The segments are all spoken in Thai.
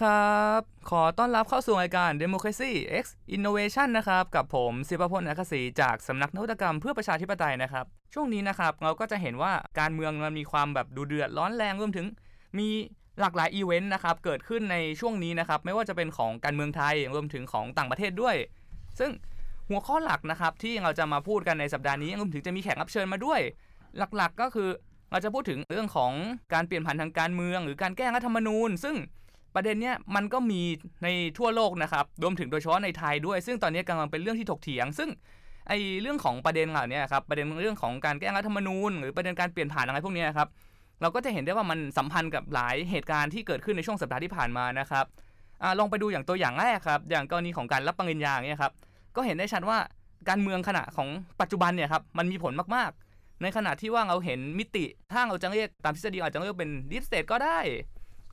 ครับ ขอต้อนรับเข้าสู่รายการ Democracy X Innovation นะครับ กับผมศิปพลอัคศีจากสำนักนวัตกรรมเพื่อประชาธิปไตยนะครับ ช่วงนี้นะครับ เราก็จะเห็นว่าการเมืองมันมีความแบบดูเดือดร้อนแรงรวมถึง มีหลากหลายอีเวนต์นะครับ เกิดขึ้นในช่วงนี้นะครับ ไม่ว่าจะเป็นของการเมืองไทยรวมถึงของต่างประเทศด้วย ซึ่งหัวข้อหลักนะครับที่เราจะมาพูดกันในสัปดาห์นี้รวมถึงจะมีแขกรับเชิญมาด้วย หลักๆก็คือเราจะพูดถึงเรื่องของการเปลี่ยนผ่านทางการเมือง หรือการแก้รัฐธรรมนูญ ซึ่ง ประเด็นเนี้ยมันก็มีในทั่วโลกนะครับรวมถึงโดยเฉพาะในไทยด้วย ซึ่งตอนนี้กำลังเป็นเรื่องที่ถกเถียง ซึ่งไอเรื่องของประเด็นเหล่านี้ครับประเด็นเรื่องของการแก้รัฐธรรมนูญ หรือประเด็นการเปลี่ยนผ่านอะไรพวกนี้ครับเราก็จะเห็นได้ว่ามันสัมพันธ์กับหลายเหตุการณ์ที่เกิดขึ้นในช่วงสัปดาห์ที่ผ่านมานะครับอลองไปดูอย่างตัวอย่างแรกครับ อย่างกรณีของการรับปริญญาเนี่ยครับก็เห็นได้ชัดว่าการเมืองขณะของปัจจุบันเนี่ยครับมันมีผลมากๆ ในขณะที่ว่าเราเห็นมิติถ้าเราจะเรียกตามทฤษฎีอาจจะเรียกเป็นดิสเตทก็ได้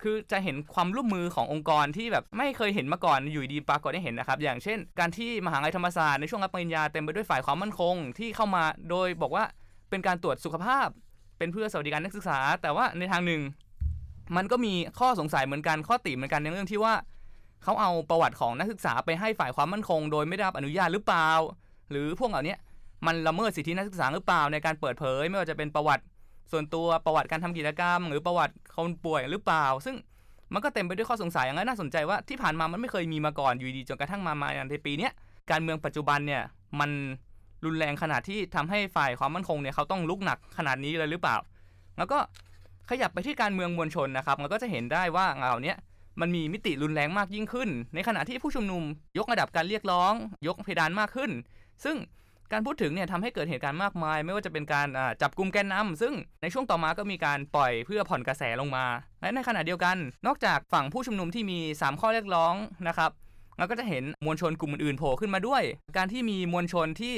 คือจะเห็นความร่วมมือขององค์กรที่แบบไม่เคยเห็นมาก่อนอยู่ดีปรากฏได้เห็นนะครับ อย่างเช่น การที่มหาลัยธรรมศาสตร์ในช่วงรับปริญญาเต็มไปด้วยฝ่ายความมั่นคงที่เข้ามาโดยบอกว่าเป็นการตรวจสุขภาพ เป็นเพื่อสวัสดิการนักศึกษา แต่ว่าในทางหนึ่ง มันก็มีข้อสงสัยเหมือนกันข้อติเหมือนกันในเรื่องที่ว่าเขาเอาประวัติของนักศึกษาไปให้ฝ่ายความมั่นคง โดยไม่ได้รับอนุญาตหรือเปล่า หรือพวกเหล่านี้มันละเมิดสิทธินักศึกษาหรือเปล่าในการเปิดเผย ไม่ว่าจะเป็นประวัติ ส่วนตัวประวัติการทำกิจกรรม หรือประวัติคนป่วยหรือเปล่า ซึ่งมันก็เต็มไปด้วยข้อสงสัยอย่างนั้นน่าสนใจว่าที่ผ่านมามันไม่เคยมีมาก่อนอยู่ดีจนกระทั่งมามาในปีนี้การเมืองปัจจุบันเนี่ยมันรุนแรงขนาดที่ทำให้ฝ่ายความมั่นคงเนี่ยเขาต้องลุกหนักขนาดนี้เลยหรือเปล่า แล้วก็ขยับไปที่การเมืองมวลชนนะครับ มันก็จะเห็นได้ว่าเหล่านี้มันมีมิติรุนแรงมากยิ่งขึ้น ในขณะที่ผู้ชุมนุมยกระดับการเรียกร้อง ยกเพดานมากขึ้น ซึ่ง การพูดถึงเนี่ยทำให้เกิดเหตุการณ์มากมาย ไม่ว่าจะเป็นการจับกลุ่มแกนนำซึ่งในช่วงต่อมาก็มีการปล่อยเพื่อผ่อนกระแสลงมา และในขณะเดียวกัน นอกจากฝั่งผู้ชุมนุมที่มี 3 ข้อเรียกร้องนะครับเราก็จะเห็นมวลชนกลุ่มอื่นๆโผล่ขึ้นมาด้วย การที่มีมวลชนที่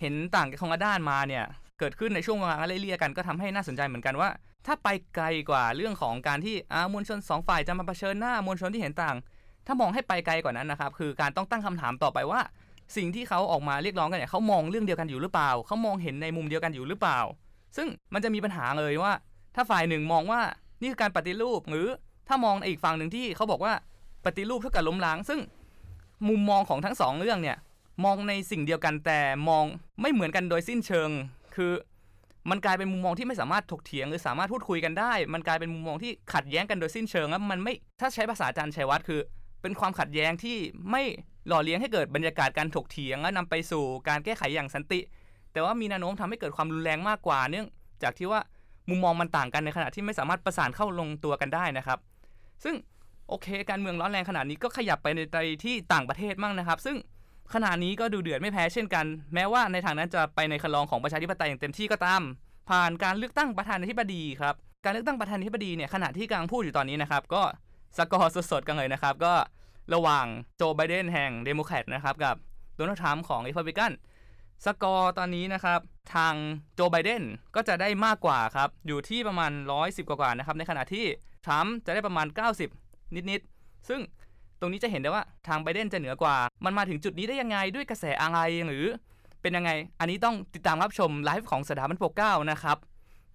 เห็นต่างกันของด้านมาเนี่ยเกิดขึ้นในช่วงเวลาไล่เลี่ยกันก็ทำให้น่าสนใจเหมือนกันว่า ถ้าไปไกลกว่าเรื่องของการที่มวลชน 2 ฝ่ายจะมาเผชิญหน้ามวลชนที่เห็นต่าง ถ้ามองให้ไปไกลกว่านั้นนะครับคือการต้องตั้งคำถามต่อไปว่า สิ่งที่เขาออกมาเรียกร้องกันเนี่ยเขามองเรื่องเดียวกันอยู่หรือเปล่าเขามองเห็นในมุมเดียวกันอยู่หรือเปล่า ซึ่งมันจะมีปัญหาเลยว่า ถ้าฝ่ายหนึ่งมองว่านี่คือการปฏิรูปหรือถ้ามองในอีกฝั่งหนึ่งที่เขาบอกว่าปฏิรูปเท่ากับล้มล้าง ซึ่งมุมมองของทั้งสองเรื่องเนี่ยมองในสิ่งเดียวกันแต่มองไม่เหมือนกันโดยสิ้นเชิง คือมันกลายเป็นมุมมองที่ไม่สามารถถกเถียงหรือสามารถพูดคุยกันได้ มันกลายเป็นมุมมองที่ขัดแย้งกันโดยสิ้นเชิงแล้วมันไม่ถ้าใช้ภาษาอาจารย์ชัยวัฒน์คือ เป็นความขัดแย้งที่ไม่ หล่อเลี้ยงให้เกิดบรรยากาศการถกเถียงและนำไปสู่การแก้ไขอย่างสันติ แต่ว่ามีแนวโน้มทำให้เกิดความรุนแรงมากกว่า เนื่องจากที่ว่ามุมมองมันต่างกันในขณะที่ไม่สามารถประสานเข้าลงตัวกันได้นะครับ ซึ่งโอเค การเมืองร้อนแรงขนาดนี้ก็ขยับไปสนใจที่ต่างประเทศมั่งนะครับ ซึ่งขณะนี้ก็ดูเดือดไม่แพ้เช่นกัน แม้ว่าในทางนั้นจะไปในครรลองของประชาธิปไตยอย่างเต็มที่ก็ตาม ผ่านการเลือกตั้งประธานาธิบดีครับการเลือกตั้งประธานาธิบดีเนี่ยขณะที่กำลังพูดอยู่ตอนนี้นะครับ ก็สกอร์สดๆกันเลยนะครับ ก็ ระหว่างโจไบเดนแห่งเดโมแครตนะครับกับโดนัลด์ทรัมป์ของริพับลิกันสกอร์ตอนนี้นะครับ ทางโจไบเดนก็จะได้มากกว่าครับ อยู่ที่ประมาณ 110 กว่านะครับ ในขณะที่ทรัมป์จะได้ประมาณ 90 นิดๆ ซึ่งตรงนี้จะเห็นได้ว่าทางไบเดนจะเหนือกว่า มันมาถึงจุดนี้ได้ยังไงด้วยกระแสอะไรหรือ เป็นยังไง อันนี้ต้องติดตามรับชมไลฟ์ของสถาบันปกเก้านะครับ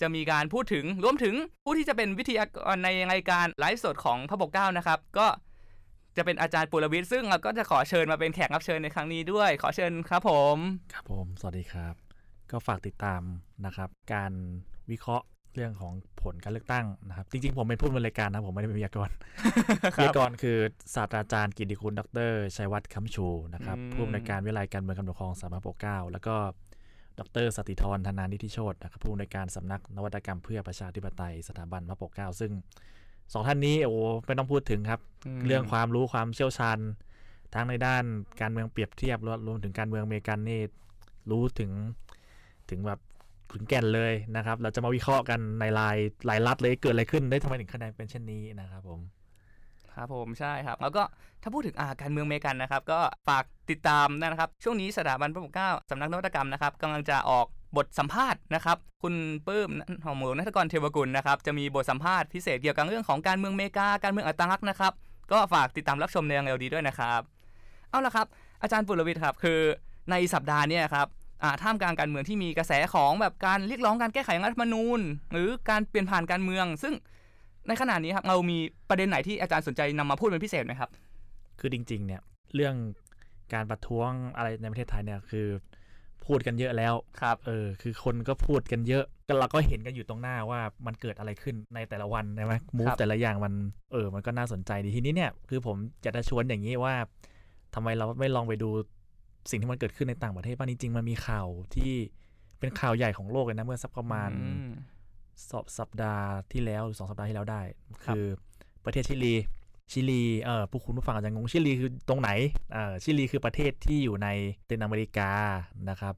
จะมีการพูดถึงรวมถึงผู้ที่จะเป็นวิทยากรในรายการไลฟ์สดของพระปกเก้านะครับ ก็ จะเป็นอาจารย์ปุรวิทย์ซึ่งเราก็จะขอเชิญมาเป็นแขกรับเชิญในครั้งนี้ด้วย ขอเชิญครับผม ครับผม สวัสดีครับ ก็ฝากติดตามนะครับ การวิเคราะห์เรื่องของผลการเลือกตั้งนะครับ จริงๆ ผมเป็นผู้บริการนะ ผมไม่ได้เป็นวิทยากรวิทยากรคือศาสตราจารย์กิติคุณ ดรชัยวัฒน์คำชูนะครับผู้อำนวยการวิทยาลัยการเมืองกำหนดครองสามปกเก้าแล้วก็ดรสติธรธนานิธิโชตนะครับผู้อำนวยการสำนักนวัตกรรมเพื่อประชาธิปไตยสถาบันพระปกเก้าซึ่ง สองท่านนี้โอ้ไม่ต้องพูดถึงครับ เรื่องความรู้ความเชี่ยวชาญทั้งในด้านการเมืองเปรียบเทียบรวมถึงการเมืองอเมริกันนี่รู้ถึงถึงแบบถึงแก่นเลยนะครับ เราจะมาวิเคราะห์กันในลายลายลัดเลยเกิดอะไรขึ้นได้ทำไมถึงคะแนนเป็นเช่นนี้นะครับผมครับผมใช่ครับ แล้วก็ถ้าพูดถึงอาการเมืองเมกันนะครับ ก็ฝากติดตามนะครับ ช่วงนี้สถาบันพระปกเก้าสำนักนวัตกรรมนะครับกำลังจะออก บทสัมภาษณ์นะครับ คุณปื้มหอมหมูนัทกรเทวกุลนะครับ จะมีบทสัมภาษณ์พิเศษเกี่ยวกับเรื่องของการเมืองเมกา การเมืองอัตลักษณ์นะครับ ก็ฝากติดตามรับชมในเร็วดีด้วยนะครับ เอาละครับ อาจารย์ปุรวิทย์ครับ คือในสัปดาห์นี้ครับท่ามกลางการเมืองที่มีกระแสของแบบการเรียกร้องการแก้ไขรัฐธรรมนูญ หรือการเปลี่ยนผ่านการเมือง ซึ่งในขณะนี้ครับเรามีประเด็นไหนที่อาจารย์สนใจนำมาพูดเป็นพิเศษไหมครับ คือจริงๆเนี่ยเรื่องการประท้วงอะไรในประเทศไทยเนี่ยคือ พูดกันเยอะแล้วครับเออคือคนก็พูดกันเยอะก็เราก็เห็นกันอยู่ตรงหน้าว่ามันเกิดอะไรขึ้นในแต่ละวันใช่ไหมมูฟแต่ละอย่างมันเออมันก็น่าสนใจดีทีนี้เนี่ยคือผมจะจะชวนอย่างนี้ว่าทำไมเราไม่ลองไปดูสิ่งที่มันเกิดขึ้นในต่างประเทศบ้างจริงๆมันมีข่าวที่เป็นข่าวใหญ่ของโลกเลยนะเมื่อสักประมาณอืมสอบสัปดาห์ที่แล้วหรือสองสัปดาห์ที่แล้วได้ครับคือประเทศชิลี ชิลีเออผู้คุณผู้ฟังอาจจะงงชิลีคือตรงไหนเออชิลีคือประเทศที่อยู่ในเตนอเมริกานะครับ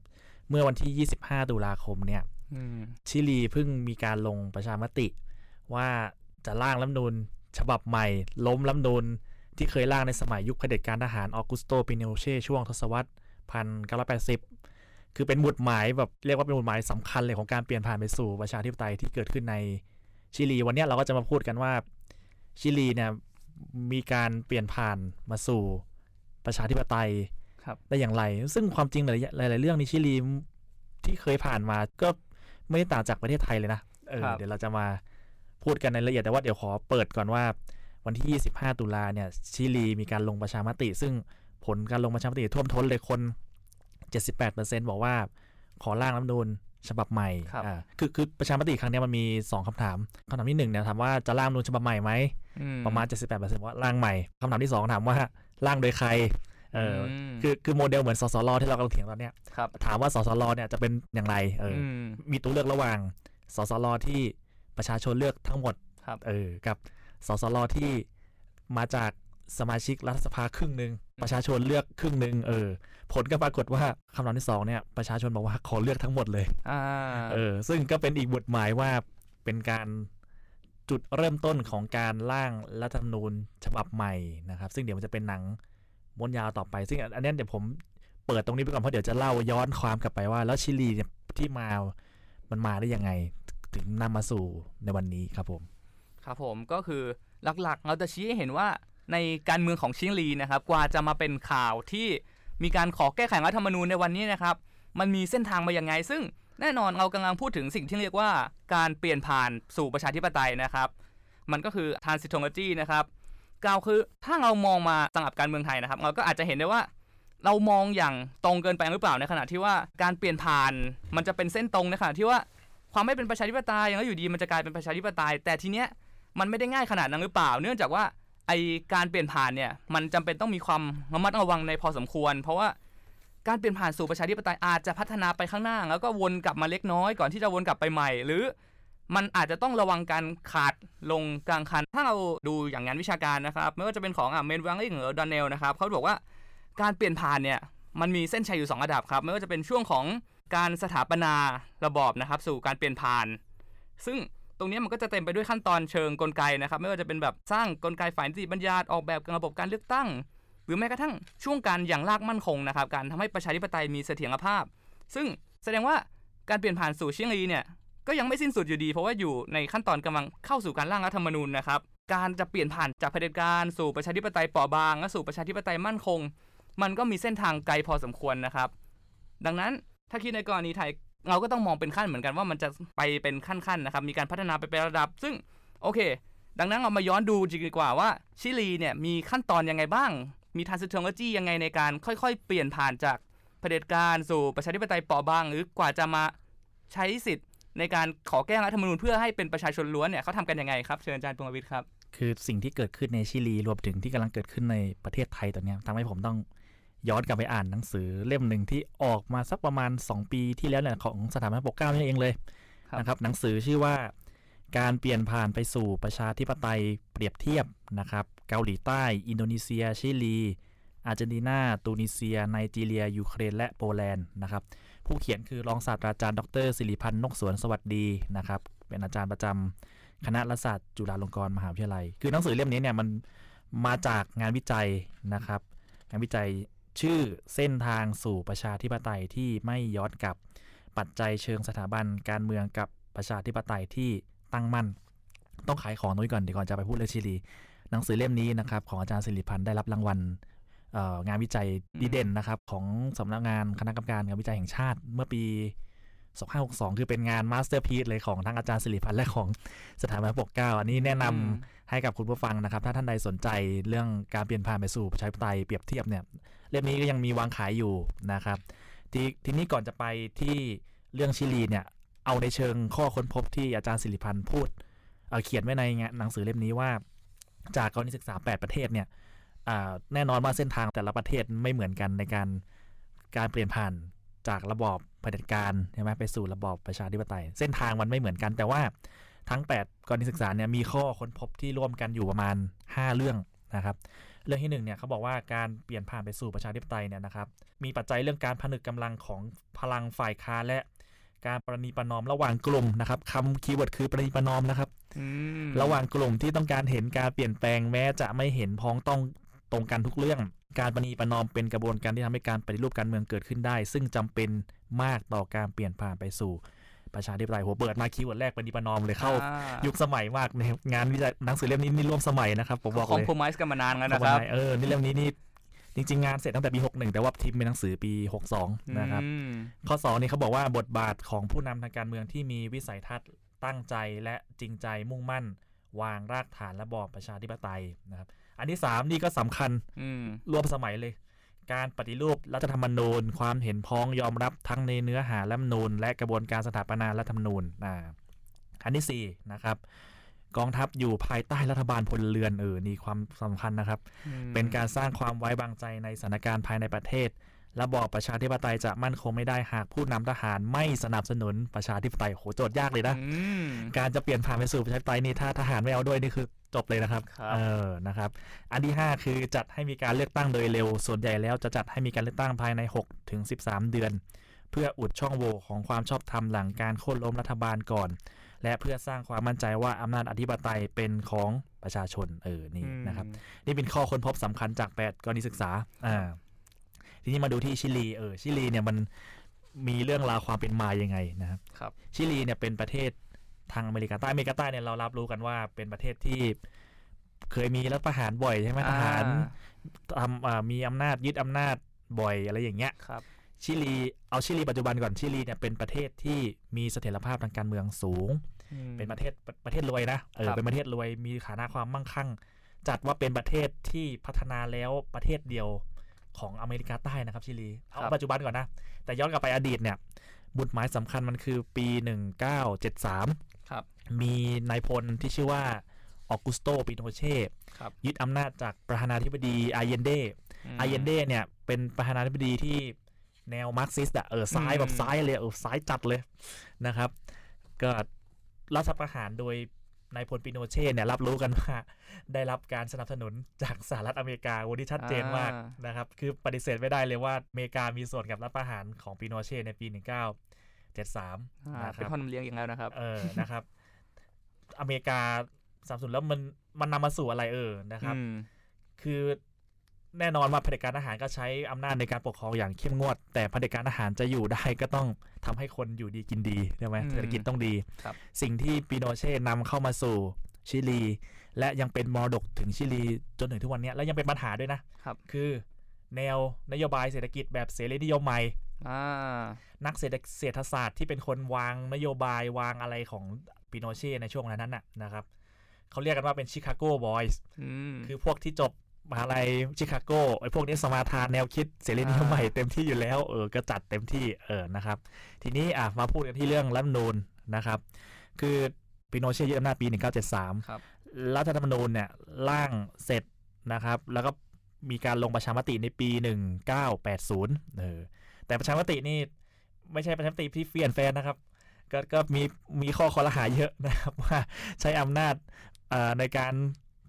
เมื่อวันที่ 25 ตุลาคมเนี่ยอืมชิลีเพิ่งมีการลงประชามติ ว่าจะร่างรัฐธรรมนูญฉบับใหม่ ล้มรัฐธรรมนูญที่เคยร่างในสมัยยุคเผด็จการทหารออกุสโตปิโนเช่ช่วงทศวรรษ 1980 คือเป็นหมุดหมายแบบเรียกว่าเป็นหมุดหมายสำคัญเลยของการเปลี่ยนผ่านไปสู่ประชาธิปไตยที่เกิดขึ้นในชิลี วันเนี้ยเราก็จะมาพูดกันว่าชิลีเนี่ย มีการเปลี่ยนผ่านมาสู่ประชาธิปไตยครับได้อย่างไร ซึ่งความจริงหลายๆหลายๆเรื่องในชิลีที่เคยผ่านมาก็ไม่ได้ต่างจากประเทศไทยเลยนะเออครับเดี๋ยวเราจะมาพูดกันในรายละเอียดแต่ว่าเดี๋ยวขอเปิดก่อนว่าวันที่ 25 ตุลาเนี่ยชิลีมีการลงประชามติ ซึ่งผลการลงประชามติท่วมท้นเลยคน 78%บอกว่า ขอร่างรัฐธรรมนูญ ฉบับใหม่ครับอ่าคือคือประชามติครั้งเนี้ยมันมี 2คำถามคำถามที่1เนี่ยถามว่าจะร่างรัฐธรรมนูญฉบับใหม่ไหมอืประมาณ 78%ว่าร่างใหม่คำถามที่ 2 ถามว่าร่างโดยใครเอออมคือคือโมเดลเหมือนสสรที่เรากำลังเถียงตอนเนี้ยครับถามว่าสสรเนี่ยจะเป็นอย่างไรเอออมมีตัวเลือกระหว่างสสรที่ประชาชนเลือกทั้งหมดครับเออกับสสรที่มาจากสมาชิกรัฐสภาครึ่งหนึ่งประชาชนเลือกครึ่งหนึ่งเออ ผลก็ปรากฏว่าคำถามที่สองเนี่ยประชาชนบอกว่าขอเลือกทั้งหมดเลยอ่าเออซึ่งก็เป็นอีกบทหมายว่าเป็นการจุดเริ่มต้นของการร่างรัฐธรรมนูญฉบับใหม่นะครับ ซึ่งเดี๋ยวมันจะเป็นหนังม้วนยาวต่อไป ซึ่งอันนี้เดี๋ยวผมเปิดตรงนี้ไปก่อนเพราะเดี๋ยวจะเล่าย้อนความกลับไปว่า แล้วชิลีเนี่ยที่มามันมาได้ยังไง ถึงนำมาสู่ในวันนี้ครับผม ครับผมก็คือหลักๆ เราจะชี้ให้เห็นว่าในการเมืองของชิลีนะครับ กว่าจะมาเป็นข่าวที่ มีการขอแก้ไขรัฐธรรมนูญในวันนี้นะครับ มันมีเส้นทางมาอย่างไง ซึ่งแน่นอนเรากำลังพูดถึงสิ่งที่เรียกว่าการเปลี่ยนผ่านสู่ประชาธิปไตยนะครับ มันก็คือ transitology นะครับกล่าวคือถ้าเรามองมาสำหรับการเมืองไทยนะครับ เราก็อาจจะเห็นได้ว่า เรามองอย่างตรงเกินไปหรือเปล่าในขณะที่ว่าการเปลี่ยนผ่านมันจะเป็นเส้นตรงในขณะที่ว่าความไม่เป็นประชาธิปไตยแล้วอยู่ดีมันจะกลายเป็นประชาธิปไตย แต่ทีเนี้ยมันไม่ได้ง่ายขนาดนั้นหรือเปล่า เนื่องจากว่า ไอการเปลี่ยนผ่านเนี่ยมันจำเป็นต้องมีความระมัดระวังในพอสมควร เพราะว่าการเปลี่ยนผ่านสู่ประชาธิปไตยอาจจะพัฒนาไปข้างหน้า แล้วก็วนกลับมาเล็กน้อยก่อนที่จะวนกลับไปใหม่ หรือมันอาจจะต้องระวังการขาดลงกลางคัน ถ้าเราดูอย่างงานวิชาการนะครับ ไม่ว่าจะเป็นของอะเมนวังลิงหรือดอนเนลนะครับเขาบอกว่าการเปลี่ยนผ่านเนี่ยมันมีเส้นชัยอยู่สองระดับครับ ไม่ว่าจะเป็นช่วงของการสถาปนาระบอบนะครับ สู่การเปลี่ยนผ่าน ซึ่ง ตรงนี้มันก็จะเต็มไปด้วยขั้นตอนเชิงกลไกนะครับ ไม่ว่าจะเป็นแบบสร้างกลไกฝ่ายนิติบัญญัติออกแบบระบบการเลือกตั้ง หรือแม้กระทั่งช่วงการอย่างรากมั่นคงนะครับ การทำให้ประชาธิปไตยมีเสถียรภาพ ซึ่งแสดงว่าการเปลี่ยนผ่านสู่เชิลีเนี่ยก็ยังไม่สิ้นสุดอยู่ดี เพราะว่าอยู่ในขั้นตอนกำลังเข้าสู่การร่างรัฐธรรมนูญนะครับการจะเปลี่ยนผ่านจากเผด็จการสู่ประชาธิปไตยเปราะบางและสู่ประชาธิปไตยมั่นคง มันก็มีเส้นทางไกลพอสมควรนะครับ ดังนั้นถ้าคิดในกรณีไทย เราก็ต้องมองเป็นขั้นเหมือนกันว่ามันจะไปเป็นขั้นๆนะครับ มีการพัฒนาไปเป็นระดับ ซึ่งโอเค ดังนั้นเรามาย้อนดูจริงดีกว่าว่าชิลีเนี่ยมีขั้นตอนยังไงบ้าง มีทางเทคโนโลยียังไงในการค่อยๆ เปลี่ยนผ่านจากเผด็จการสู่ประชาธิปไตยเปราะบาง หรือกว่าจะมาใช้สิทธิ์ในการขอแก้รัฐธรรมนูญเพื่อให้เป็นประชาชนล้วนเนี่ยเขาทำกันยังไงครับเชิญอาจารย์ปวงวิทย์ครับคือสิ่งที่เกิดขึ้นในชิลีรวมถึงที่กำลังเกิดขึ้นในประเทศไทยตอนนี้ทำให้ผมต้อง ย้อนกลับไปอ่านหนังสือเล่มหนึ่งที่ออกมาสักประมาณ 2 ปีที่แล้วเนี่ยของสถาบันปกเกล้านี่เองเลยครับนะครับ หนังสือชื่อว่าการเปลี่ยนผ่านไปสู่ประชาธิปไตยเปรียบเทียบนะครับ เกาหลีใต้ อินโดนีเซีย ชิลี อาร์เจนตินา ตูนิเซีย ไนจีเรีย ยูเครน และโปแลนด์นะครับ ผู้เขียนคือรองศาสตราจารย์ ดรสิริพันธ์นกสวนสวัสดีนะครับ เป็นอาจารย์ประจำคณะรัฐศาสตร์จุฬาลงกรณ์มหาวิทยาลัย คือหนังสือเล่มนี้เนี่ยมันมาจากงานวิจัยนะครับ งานวิจัย ชื่อเส้นทางสู่ประชาธิปไตยที่ไม่ย้อนกลับปัจจัยเชิงสถาบันการเมืองกับประชาธิปไตยที่ตั้งมั่น ต้องขายของนี้ก่อนเดี๋ยวก่อนจะไปพูดเรื่องชิลี หนังสือเล่มนี้นะครับของอาจารย์สิริพรรณได้รับรางวัลงานวิจัยดีเด่นนะครับของสำนักงานคณะกรรมการงานวิจัยแห่งชาติเมื่อปี 2562 คือเป็นงาน masterpiece เลยของทั้งอาจารย์สิริพรรณและของสถาบันปกเกล้าอันนี้แนะนำอืมให้กับคุณผู้ฟังนะครับ ถ้าท่านใดสนใจเรื่องการเปลี่ยนผ่านไปสู่ประชาธิปไตยเปรียบเทียบเนี่ย เล่มนี้ก็ยังมีวางขายอยู่นะครับทีทีนี้ก่อนจะไปที่เรื่องชิลีเนี่ยเอาในเชิงข้อค้นพบที่อาจารย์สิริพันธ์พูดเเขียนไว้ในหนังสือเล่มนี้ว่า จากกรณีศึกษา 8 ประเทศเนี่ยแน่นอนว่าเส้นทางแต่ละประเทศไม่เหมือนกันในการการเปลี่ยนผ่านจากระบอบเผด็จการใช่ไหมไปสู่ระบอบประชาธิปไตย เส้นทางมันไม่เหมือนกัน แต่ว่าทั้ง 8 กรณีศึกษาเนี่ยมีข้อค้นพบที่ร่วมกันอยู่ประมาณ 5 เรื่องนะครับ เรื่องที่หนึ่งเนี่ยเขาบอกว่าการเปลี่ยนผ่านไปสู่ประชาธิปไตยเนี่ยนะครับมีปัจจัยเรื่องการผนึกกำลังของพลังฝ่ายค้านและการประนีประนอมระหว่างกลุ่มนะครับคำ keyword คือประนีประนอมนะครับอืมระหว่างกลุ่มที่ต้องการเห็นการเปลี่ยนแปลงแม้จะไม่เห็นพ้องต้องตรงกันทุกเรื่อง การประนีประนอมเป็นกระบวนการที่ทำให้การปฏิรูปการเมืองเกิดขึ้นได้ ซึ่งจำเป็นมากต่อการเปลี่ยนผ่านไปสู่ ประชาธิปไตยหัวเปิดมา keyword แรกประนีประนอมเลยเข้าอ่ยุคสมัยมากในงานวิจัยหนังสือเล่มนี้นี่ร่วมสมัยนะครับผมบอกคอมเลยโพมิสกันมานานแล้วเข้านะคมารับในเออนี่เล่มนี้นี่จริง ๆ งานเสร็จตั้งแต่ปี 61 แต่ว่าทิมเป็นหนังสือปี 62 นะครับอืมข้อ 2 นี่เขาบอกว่าบทบาทของผู้นำทางการเมืองที่มีวิสัยทัศน์ตั้งใจและจริงใจมุ่งมั่น วางรากฐานระบอบประชาธิปไตยนะครับ อันที่ 3 นี่ก็สำคัญอืมร่วมสมัยเลย การปฏิรูปรัฐธรรมนูญ ความเห็นพ้องยอมรับทั้งในเนื้อหารัฐธรรมนูญ และกระบวนการสถาปนารัฐธรรมนูญอ่าอันที่4นะครับกองทัพอยู่ภายใต้รัฐบาลพลเรือนเออนี่ความสำคัญนะครับอืมเป็นการสร้างความไว้วางใจในสถานการณ์ภายในประเทศ ระบอบประชาธิปไตยจะมั่นคงไม่ได้หากผู้นำทหารไม่สนับสนุนประชาธิปไตยโหโจทย์ยากเลยนะอืมการจะเปลี่ยนผ่านไปสู่ประชาธิปไตยนี่ถ้าทหารไม่เอาด้วยนี่คือจบเลยนะครับครับเออนะครับ อันที่ 5 คือจัดให้มีการเลือกตั้งโดยเร็ว ส่วนใหญ่แล้วจะจัดให้มีการเลือกตั้งภายใน6ถึง13 เดือน เพื่ออุดช่องโหว่ของความชอบธรรมหลังการโค่นล้มรัฐบาลก่อน และเพื่อสร้างความมั่นใจว่าอำนาจอธิปไตยเป็นของประชาชนเออนี่นะครับ นี่เป็นข้อค้นพบสำคัญจาก 8กรณีศึกษาอ่า ทีนี้มาดูที่ชิลีเออชิลีเนี่ยมันมีเรื่องราวความเป็นมายังไงนะครับครับ ชิลีเนี่ยเป็นประเทศทางอเมริกาใต้อเมริกาใต้เนี่ยเรารับรู้กันว่าเป็นประเทศที่เคยมีรัฐประหารบ่อยใช่ไหมทหารอ่ทำอ่ามีอำนาจยึดอำนาจบ่อยอะไรอย่างเงี้ยครับชิลีเอาชิลีปัจจุบันก่อนชิลีเนี่ยเป็นประเทศที่มีเสถียรภาพทางการเมืองสูงอืมเป็นประเทศประประเทศรวยนะเออครับเป็นประเทศรวยมีฐานะความมั่งคั่ง จัดว่าเป็นประเทศที่พัฒนาแล้วประเทศเดียว ของอเมริกาใต้นะครับชิลีเอาปัจจุบันก่อนนะ แต่ย้อนกลับไปอดีตเนี่ยบุตรหมายสำคัญมันคือปี 1973 ครับ มีนายพลที่ชื่อว่าออกุสโตปิโนเช่ครับยึดอำนาจจากประธานาธิบดีอาเยนเดอาเยนเดเนี่ยเป็นประธานาธิบดีที่แนวมาร์กซิสต์อะเออซ้ายอืมแบบซ้ายเลยเออซ้ายจัดเลยนะครับ ก็รัฐประหารโดย นายพลปิโนเช่เนี่ยรับรู้กันว่าได้รับการสนับสนุนจากสหรัฐอเมริกาวันนี้ชัดเจนมากนะครับคือปฏิเสธไม่ได้เลยว่าอเมริกามีส่วนกับรัฐประหารของปิโนเช่ในปี 1973อ่านะคเป็นรับท่อน้ำเลี้ยงอย่างแล้วนะครับเออนะครับ อเมริกาสนับสนุนแล้วมันมันนำมาสู่อะไรเออนะครับอืมคือ แน่นอนว่าเผด็จการทหารก็ใช้อำนาจในการปกครองอย่างเข้มงวด แต่เผด็จการทหารจะอยู่ได้ก็ต้องทำให้คนอยู่ดีกินดีใช่ไหมอืมเศรษฐกิจต้องดีครับสิ่งที่ปิโนเช่นำเข้ามาสู่ชิลี และยังเป็นมรดกถึงชิลีจนถึงทุกวันเนี้ยและยังเป็นปัญหาด้วยนะครับคือแนวนโยบายเศรษฐกิจแบบเสรีนิยมใหม่อ่านักเศรษฐเศรษฐศาสตร์ที่เป็นคนวางนโยบายวางอะไรของปิโนเช่ในช่วงเวลานั้นน่ะนะครับเขาเรียกกันว่าเป็นชิคาโกบอยส์อืมคือพวกที่จบ มหาลัยชิคาโกไอ้พวกนี้สมาทานแนวคิดเสรีนิยมอ่าใหม่เต็มที่อยู่แล้วเออก็จัดเต็มที่เออนะครับ ทีนี้อะมาพูดกันที่เรื่องรัฐธรรมนูญนะครับ คือปิโนเช่ยึดอำนาจปี 1973ครับรัฐธรรมนูญเนี่ยร่างเสร็จนะครับ แล้วก็มีการลงประชามติในปี 1980เออแต่ประชามตินี่ไม่ใช่ประชามติที่เฟียนแฟนนะครับ ก็ก็มีมีข้อคอรหาเยอะนะครับว่าใช้อำนาจเอ่อในการ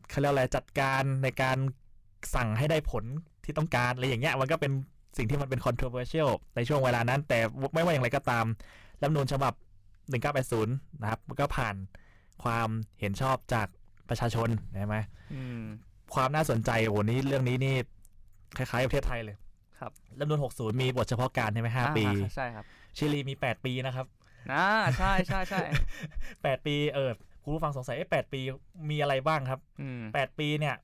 เขาเรียกอะไรจัดการในการ สั่งให้ได้ผลที่ต้องการอะไรอย่างเงี้ยมันก็เป็นสิ่งที่มันเป็น controversial ในช่วงเวลานั้น แต่ไม่ว่าอย่างไรก็ตามรัฐธรรมนูญฉบับ 1980 นะครับมันก็ผ่านความเห็นชอบจากประชาชนใช่ไหมอืมความน่าสนใจโอ้โหนี้เรื่องนี้นี่คล้ายๆประเทศไทยเลย ครับรัฐธรรมนูญ60 มีบทเฉพาะการใช่ไหมห้าอ่ปี ใช่ครับ ชิลีมี 8 ปีนะครับอ่าใช่ใช่ใช่8ปีเออคุณผู้ฟังสงสัยเอ๊ะ8ปีมีอะไรบ้างครับอืม8ปีเนี่ย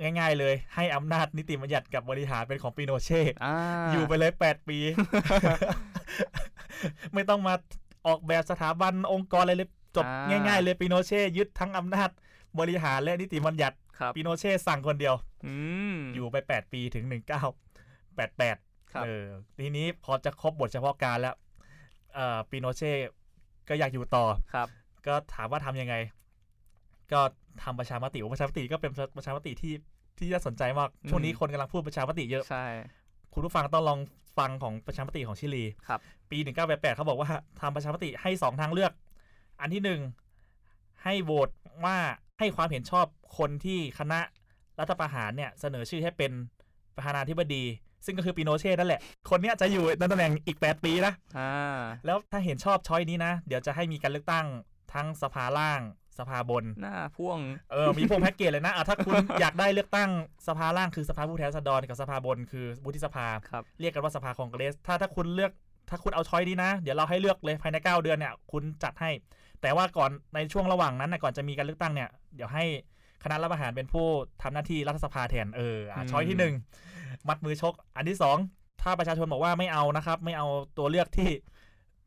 ง่ายๆเลย ให้อำนาจนิติบัญญัติกับบริหารเป็นของปิโนเช่อ่าอยู่ไปเลย8ปี ไม่ต้องมาออกแบบสถาบันองค์กรอะไรเลยจบอ่าง่าย ๆ เลยปิโนเช่ยึดทั้งอำนาจบริหารและนิติบัญญัติครับปิโนเช่สั่งคนเดียวอืมอยู่ไป8ปีถึง1988ครับเออทีนี้พอจะครบบทเฉพาะการแล้วเอ่อปิโนเช่ก็อยากอยู่ต่อครับ ก็ถามว่าทำยังไง ก็ทำประชามติโอ้ประชามติก็เป็นประชามติที่ที่น่าสนใจมากอืมช่วงนี้คนกำลังพูดประชามติเยอะใช่คุณผู้ฟังต้องลองฟังของประชามติของชิลีครับปี1988เขาบอกว่าทำประชามติให้สองทางเลือก อันที่หนึ่งให้โหวตว่าให้ความเห็นชอบคนที่คณะรัฐประหารเนี่ยเสนอชื่อให้เป็นประธานาธิบดี ซึ่งก็คือปิโนเช่นั่นแหละ คนเนี้ยจะอยู่ในตำแหน่งอีก 8 ปีนะอ่าแล้วถ้าเห็นชอบช้อยนี้นะ เดี๋ยวจะให้มีการเลือกตั้งทั้งสภาล่าง สภาบน หน้าพ่วง เออ มีพวกแพ็กเกจเลยนะอะถ้าคุณอยากได้เลือกตั้งสภาล่างคือสภาผู้แทนราษฎรกับสภาบนคือวุฒิสภา ครับ เรียกกันว่าสภาคองเกรส ถ้าถ้าคุณเลือกถ้าคุณเอาช้อยนี้นะ เดี๋ยวเราให้เลือกเลยภายใน 9 เดือนเนี่ยคุณจัดให้ แต่ว่าก่อนในช่วงระหว่างนั้นนะก่อนจะมีการเลือกตั้งเนี่ยเดี๋ยวให้คณะรัฐประหารเป็นผู้ทำหน้าที่รัฐสภาแทนเอออะอืมช้อยที่หนึ่งมัดมือชก อันที่สองถ้าประชาชนบอกว่าไม่เอานะครับ ไม่เอาตัวเลือกที่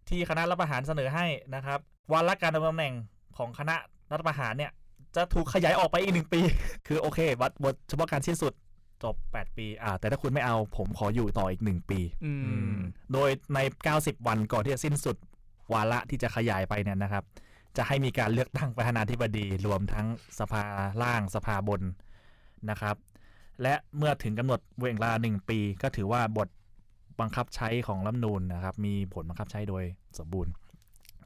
ที่คณะรัฐประหารเสนอให้นะครับวาระการดำรงตำแหน่งของคณะ รัฐประหารเนี่ย จะถูกขยายออกไปอีกหนึ่งปี คือโอเค วัดบทเฉพาะการสิ้นสุดจบ 8 ปี อ่า แต่ถ้าคุณไม่เอาผมขออยู่ต่ออีก 1 ปี อือืมมโดยใน 90 วันก่อนที่จะสิ้นสุดวาระที่จะขยายไปเนี่ยนะครับ จะให้มีการเลือกตั้งประธานาธิบดี รวมทั้งสภาล่างสภาบนนะครับ และเมื่อถึงกำหนดเวลาหนึ่งปี ก็ถือว่าบทบังคับใช้ของรัฐธรรมนูญนะครับ มีผลบังคับใช้โดยสมบูรณ์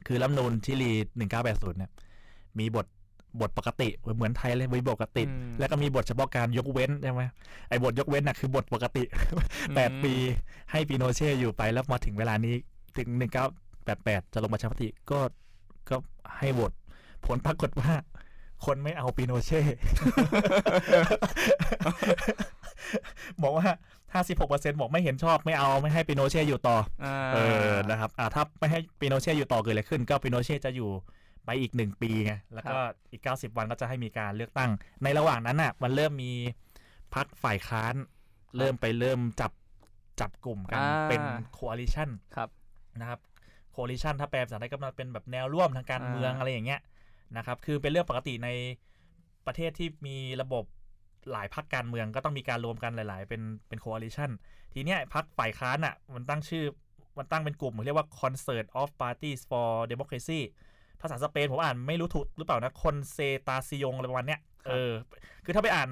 คือรัฐธรรมนูญชิลี1980เนี่ย มีบทบทปกติเหมือนไทยเลยมีบทปกติอืมแล้วก็มีบทเฉพาะการยกเว้นใช่ไหมไอ้บทยกเว้นน่ะคือบทปกติแปดปีให้ปีโนเช่อยู่ไปแล้วมาถึงเวลานี้ถึงหนึ่งเก้าแปดแปดจะลงประชามติก็ก็ให้โหวตผลปรากฏว่า คนไม่เอาปีโนเช่บอกว่าห้าสิบหกเปอร์เซ็นบอกไม่เห็นชอบไม่เอาไม่ให้ปีโนเช่อยู่ต่ออ่าเออนะครับอ่าถ้าไม่ให้ปิโนเช่อยู่ต่อเกิดอะไรขึ้น ก็ปิโนเช่จะอยู่ ไปอีกหนึ่งปีไงแล้วก็อีก 90 วันก็จะให้มีการเลือกตั้ง ในระหว่างนั้นน่ะ มันเริ่มมีพักฝ่ายค้าน เริ่มไปเริ่มจับจับกลุ่มกันอ่าเป็น coalition ครับนะครับ coalition ถ้าแปลภาษาไทยก็มันเป็นแบบแนวร่วมทางการเมืองอ่าอะไรอย่างเงี้ยนะครับคือเป็นเรื่องปกติในประเทศที่มีระบบหลายพรรคการเมืองก็ต้องมีการรวมกันหลาย ๆ เป็นเป็น coalition ทีเนี้ยพรรคฝ่ายค้านอะมันตั้งชื่อมันตั้งเป็นกลุ่มเรียกว่า Concert of Parties for Democracy ภาษาสเปนผมอ่านไม่รู้ถูกหรือเปล่านะคนเซตาซิยงอะไรประมาณเนี้ยครับเออคือถ้าไปอ่าน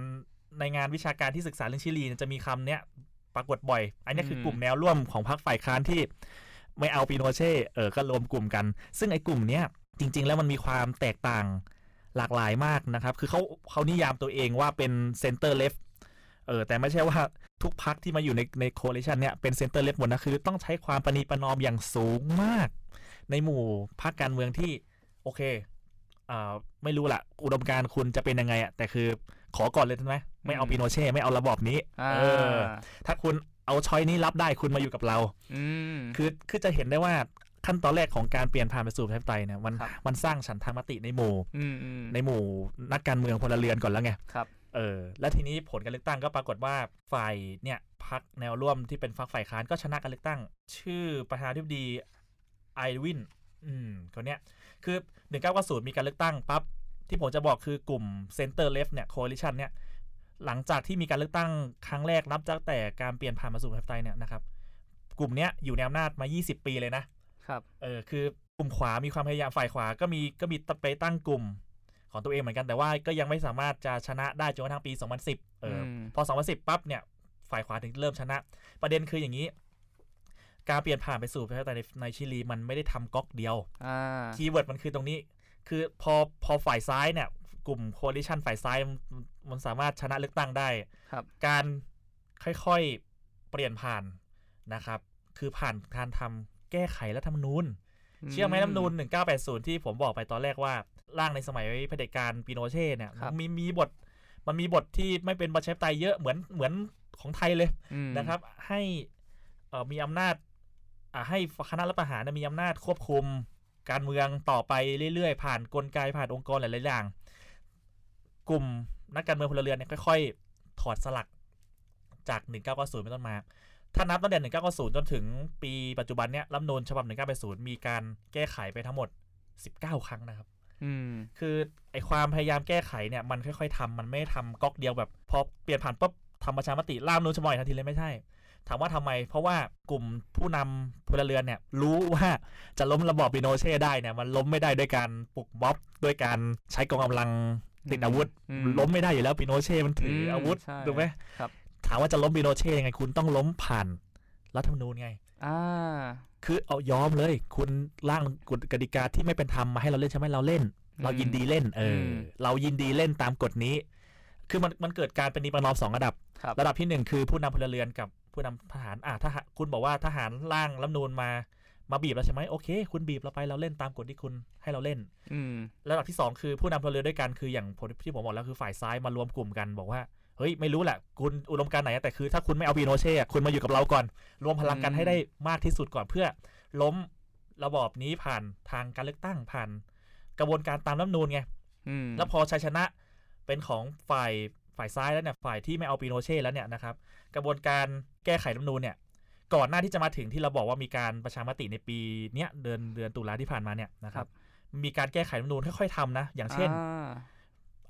ในงานวิชาการที่ศึกษาเรื่องชิลีเนี่ยจะมีคำเนี้ยปรากฏบ่อย อันเนี้ยคือกลุ่มแนวร่วมของพรรคฝ่ายค้านที่ไม่เอาปีโนเช่เออก็รวมกลุ่มกัน ซึ่งไอ้กลุ่มเนี้ยจริง ๆ แล้วมันมีความแตกต่างหลากหลายมากนะครับ คือเขาเขานิยามตัวเองว่าเป็น center-left เออแต่ไม่ใช่ว่าทุกพรรคที่มาอยู่ในใน coalition เนี่ยเป็น center-left หมดนะคือต้องใช้ความประนีประนอมอย่างสูงมาก ในหมู่พรรคการเมืองที่ โอเคอ่าไม่รู้ละอุดมการณ์คุณจะเป็นยังไงอะแต่คือขอก่อนเลยใช่ไหมไม่เอาอืมปิโนเช่ไม่เอาระบอบนี้อ่าเออ ถ้าคุณเอา choice นี้รับได้คุณมาอยู่กับเรา อืมคือคือจะเห็นได้ว่าขั้นตอนแรกของการเปลี่ยนผ่านไปสู่ประชาธิปไตยเนี่ยมันครับมันสร้างฉันทามติในหมู่อืมอืมในหมู่นักการเมืองพลเรือนก่อนแล้วไงครับเออแล้วทีนี้ผลการเลือกตั้งก็ปรากฏว่าฝ่ายเนี่ยพรรคแนวร่วมที่เป็นพรรคฝ่ายค้านก็ชนะการเลือกตั้ง ชื่อประธานาธิบดีไอวิน อืมคนเนี้ย คือ 1990 มีการเลือกตั้งปั๊บที่ผมจะบอกคือกลุ่ม center-left เนี่ย coalition เนี่ยหลังจากที่มีการเลือกตั้งครั้งแรกนับตั้งแต่การเปลี่ยนผ่านมาสู่ประชาธิปไตยเนี่ยนะครับกลุ่มเนี้ยอยู่ในอำนาจมา 20 ปีเลยนะครับเออคือกลุ่มขวามีความพยายามฝ่ายขวาก็มีก็มีไปตั้งกลุ่มของตัวเองเหมือนกันแต่ว่าก็ยังไม่สามารถจะชนะได้จนกระทั่งปี 2010 เอออมพอ 2010 ปั๊บเนี่ยฝ่ายขวาถึงเริ่มชนะ ประเด็นคืออย่างนี้ การเปลี่ยนผ่านไปสู่ประชาธิปไตยในในชิลีมันไม่ได้ทำก๊อกเดียวอ่า keyword มันคือตรงนี้ คือพอพอฝ่ายซ้ายเนี่ย กลุ่มโคลิชันฝ่ายซ้ายมันมันสามารถชนะเลือกตั้งได้ครับ การค่อยๆเปลี่ยนผ่านนะครับ คือผ่านการทำแก้ไขรัฐธรรมนูญ เชื่อไหมรัฐธรรมนูญ1980 ที่ผมบอกไปตอนแรกว่าร่างในสมัยเผด็จการปิโนเช่เนี่ยครับมันมีมีบทมันมีบทที่ไม่เป็นประชาธิปไตยเยอะเหมือนเหมือนของไทยเลยอืมนะครับ ให้เอ่อมีอำนาจอ่า ให้คณะรัฐประหารเนี่ยมีอำนาจควบคุมการเมืองต่อไปเรื่อยๆ ผ่านกลไกผ่านองค์กรหลายๆอย่าง กลุ่มนักการเมืองพลเรือนเนี่ยค่อย ๆ ถอดสลักจาก 1990เป็นต้นมา ถ้านับตั้งแต่1990 จนถึงปีปัจจุบันเนี้ยรัฐธรรมนูญฉบับ 1980 มีการแก้ไขไปทั้งหมด 19 ครั้งนะครับอืมคือไอความพยายามแก้ไขเนี่ยมันค่อย ๆทำมันไม่ได้ทำก๊อกเดียวแบบพอเปลี่ยนผ่านปุ๊บทำประชามติร่างรัฐธรรมนูญฉบับใหม่ทันทีเลยไม่ใช่ ถามว่าทำไม เพราะว่ากลุ่มผู้นำพลเรือนเนี่ยรู้ว่าจะล้มระบอบปิโนเช่ได้เนี่ยมันล้มไม่ได้ด้วยการปลุกม็อบด้วยการใช้กองกำลังติดอาวุธอืล้มไม่ได้อยู่แล้วปิโนเช่มันถืออมอาวุธใช่ถูกไหมครับ ถามว่าจะล้มปิโนเช่ยังไงคุณต้องล้มผ่านรัฐธรรมนูญไง อ่า คือเอายอมเลย คุณร่างกฎกติกาที่ไม่เป็นธรรมมาให้เราเล่นใช่ไหมเราเล่น เรายินดีเล่น เอออมเรายินดีเล่นตามกฎนี้ คือมันมันเกิดการเป็นนิประนอมสองระดับครับระดับที่หนึ่งคือผู้นำพลเรือนกับ ผู้นำทหารอะถ้าหากคุณบอกว่าทหารร่างรัฐธรรมนูญมามาบีบเราใช่ไหมโอเค คุณบีบเราไปเราเล่นตามกฎที่คุณให้เราเล่น อืมระดับที่สองคือผู้นำพลเรือนด้วยกันคืออย่างผมที่ผมบอกแล้วคือฝ่ายซ้ายมารวมกลุ่มกันบอกว่าเฮ้ยไม่รู้แหละคุณอุดมการณ์ไหนอะแต่คือถ้าคุณไม่เอาปีโนเช่อะคุณมาอยู่กับเราก่อน รวมพลังกันอืมให้ได้มากที่สุดก่อนเพื่อ ล้มระบอบนี้ผ่านทางการเลือกตั้งผ่าน กระบวนการตามรัฐธรรมนูญไงอืมแล้วพอชัยชนะเป็นของฝ่าย ฝ่ายซ้ายแล้วเนี่ยฝ่ายที่ไม่เอาปีโนเช่แล้วเนี่ยนะครับกระบวนการแก้ไขรัฐธรรมนูญเนี่ยก่อนหน้าที่จะมาถึงที่เราบอกว่ามีการประชามติในปีเนี้ยเดือนเดือนตุลาที่ผ่านมาเนี่ยนะครับมีการแก้ไขรัฐธรรมนูญค่อยๆทำนะ อย่างเช่นอ่า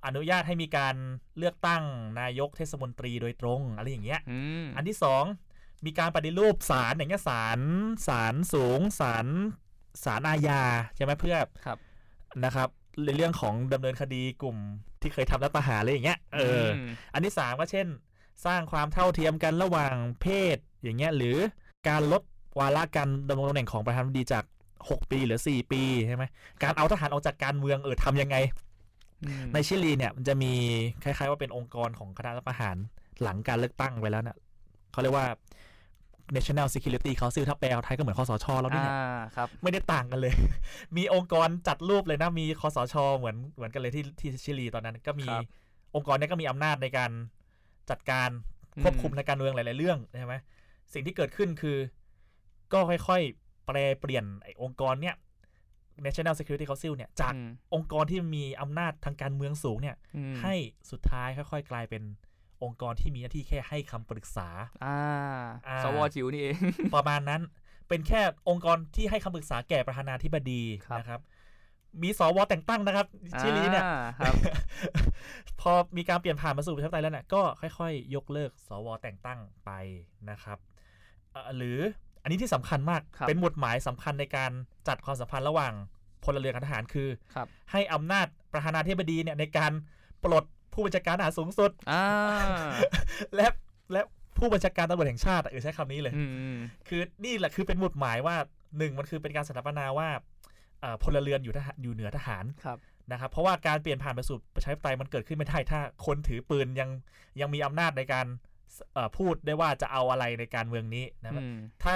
อนุญาตให้มีการเลือกตั้งนายกเทศมนตรีโดยตรงอะไรอย่างเงี้ยอืมอันที่สองมีการปฏิรูปศาลอย่างเงี้ยศาลศาลสูงศาลศาลอาญาใช่ไหมเพื่อครับนะครับ ในเรื่องของดำเนินคดีกลุ่มที่เคยทำรัฐประหารอะไรอย่างเงี้ยเอออมอันที่สามก็เช่น สร้างความเท่าเทียมกันระหว่างเพศอย่างเงี้ยหรือการลดวาระการดำรงตำแหน่งของประธานาธิบดีจาก 6 ปีหรือ 4 ปีใช่ไหมการเอาทหารออกจากการเมืองเออทำยังไงอืมในชิลีเนี่ยมันจะมีคล้ายๆว่าเป็นองค์กรของคณะรัฐประหารหลังการเลือกตั้งไปแล้วเนี่ยเขาเรียกว่า National Security Council ถ้าแปลไทยก็เหมือนคอสชแล้วด้วยอ่าเนี่ยครับไม่ได้ต่างกันเลย มีองค์กรจัดรูปเลยนะ มีคอสชเหมือนเหมือนกันเลยที่ที่ชิลีตอนนั้นก็มีครับองค์กรเนี้ก็มีอำนาจในการจัดการควบคุมในการเมืองหลาย ๆ เรื่องใช่ไหมสิ่งที่เกิดขึ้นคือ ก็ค่อย ๆ แปลเปลี่ยนไอ้องค์กรเนี้ย National Security Council เนี่ยจากอืมองค์กรที่มีอำนาจทางการเมืองสูงเนี่ยอืมให้สุดท้ายค่อย ๆ กลายเป็น องค์กรที่มีหน้าที่แค่ให้คำปรึกษาอ่าอ่าสวจิ๋วนี่เอง ประมาณนั้น เป็นแค่องค์กรที่ให้คำปรึกษาแก่ประธานาธิบดีครับนะครับ มีสวแต่งตั้งนะครับ ชิลีเนี่ยอ่าครับพอมีการเปลี่ยนผ่านมาสู่ประชาธิปไตยแล้วเนี่ยก็ค่อยๆ ยกเลิก สวแต่งตั้งไปนะครับเอ่อหรืออันนี้ที่สำคัญมากครับเป็นหมุดหมายสำคัญในการจัดความสัมพันธ์ระหว่างพลเรือนกับทหารคือครับให้อำนาจประธานาธิบดีเนี่ยในการปลด ผู้บัญชาการทหารสูงสุดอ่าและและผู้บัญชาการตำรวจแห่งชาติอะเออใช้คำนี้เลยอืมอืมคือนี่แหละคือเป็นหมุดหมายว่าหนึ่งมันคือเป็นการสถาปนาว่าเอ่อพลเรือนอยู่ทหารอยู่เหนือทหารครับนะครับ เพราะว่าการเปลี่ยนผ่านไปสู่ประชาธิปไตยมันเกิดขึ้นไม่ได้ถ้าคนถือปืนยังยังมีอำนาจในการเอ่อพูดได้ว่าจะเอาอะไรในการเมืองนี้นะครับอืมถ้า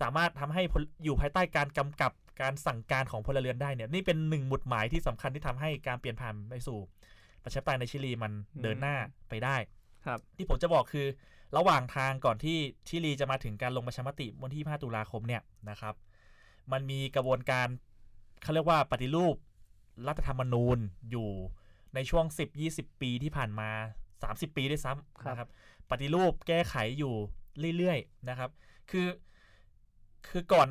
สามารถทำให้พลอยู่ภายใต้การกำกับการสั่งการของพลเรือนได้เนี่ยนี่เป็นหนึ่งหมุดหมายที่สำคัญที่ทำให้การเปลี่ยนผ่านไปสู่ ประชาธิปไตยในชิลีมันเดินหน้าไปได้ครับที่ผมจะบอกคือ ระหว่างทางก่อนที่ชิลีจะมาถึงการลงประชามติวันที่ 5 ตุลาคมเนี่ยนะครับ มันมีกระบวนการเขาเรียกว่าปฏิรูปรัฐธรรมนูญอยู่ในช่วง 10-20 ปีที่ผ่านมา 30 ปีด้วยซ้ำนะครับ ปฏิรูปแก้ไขอยู่เรื่อยๆนะครับ คือ คือก่อน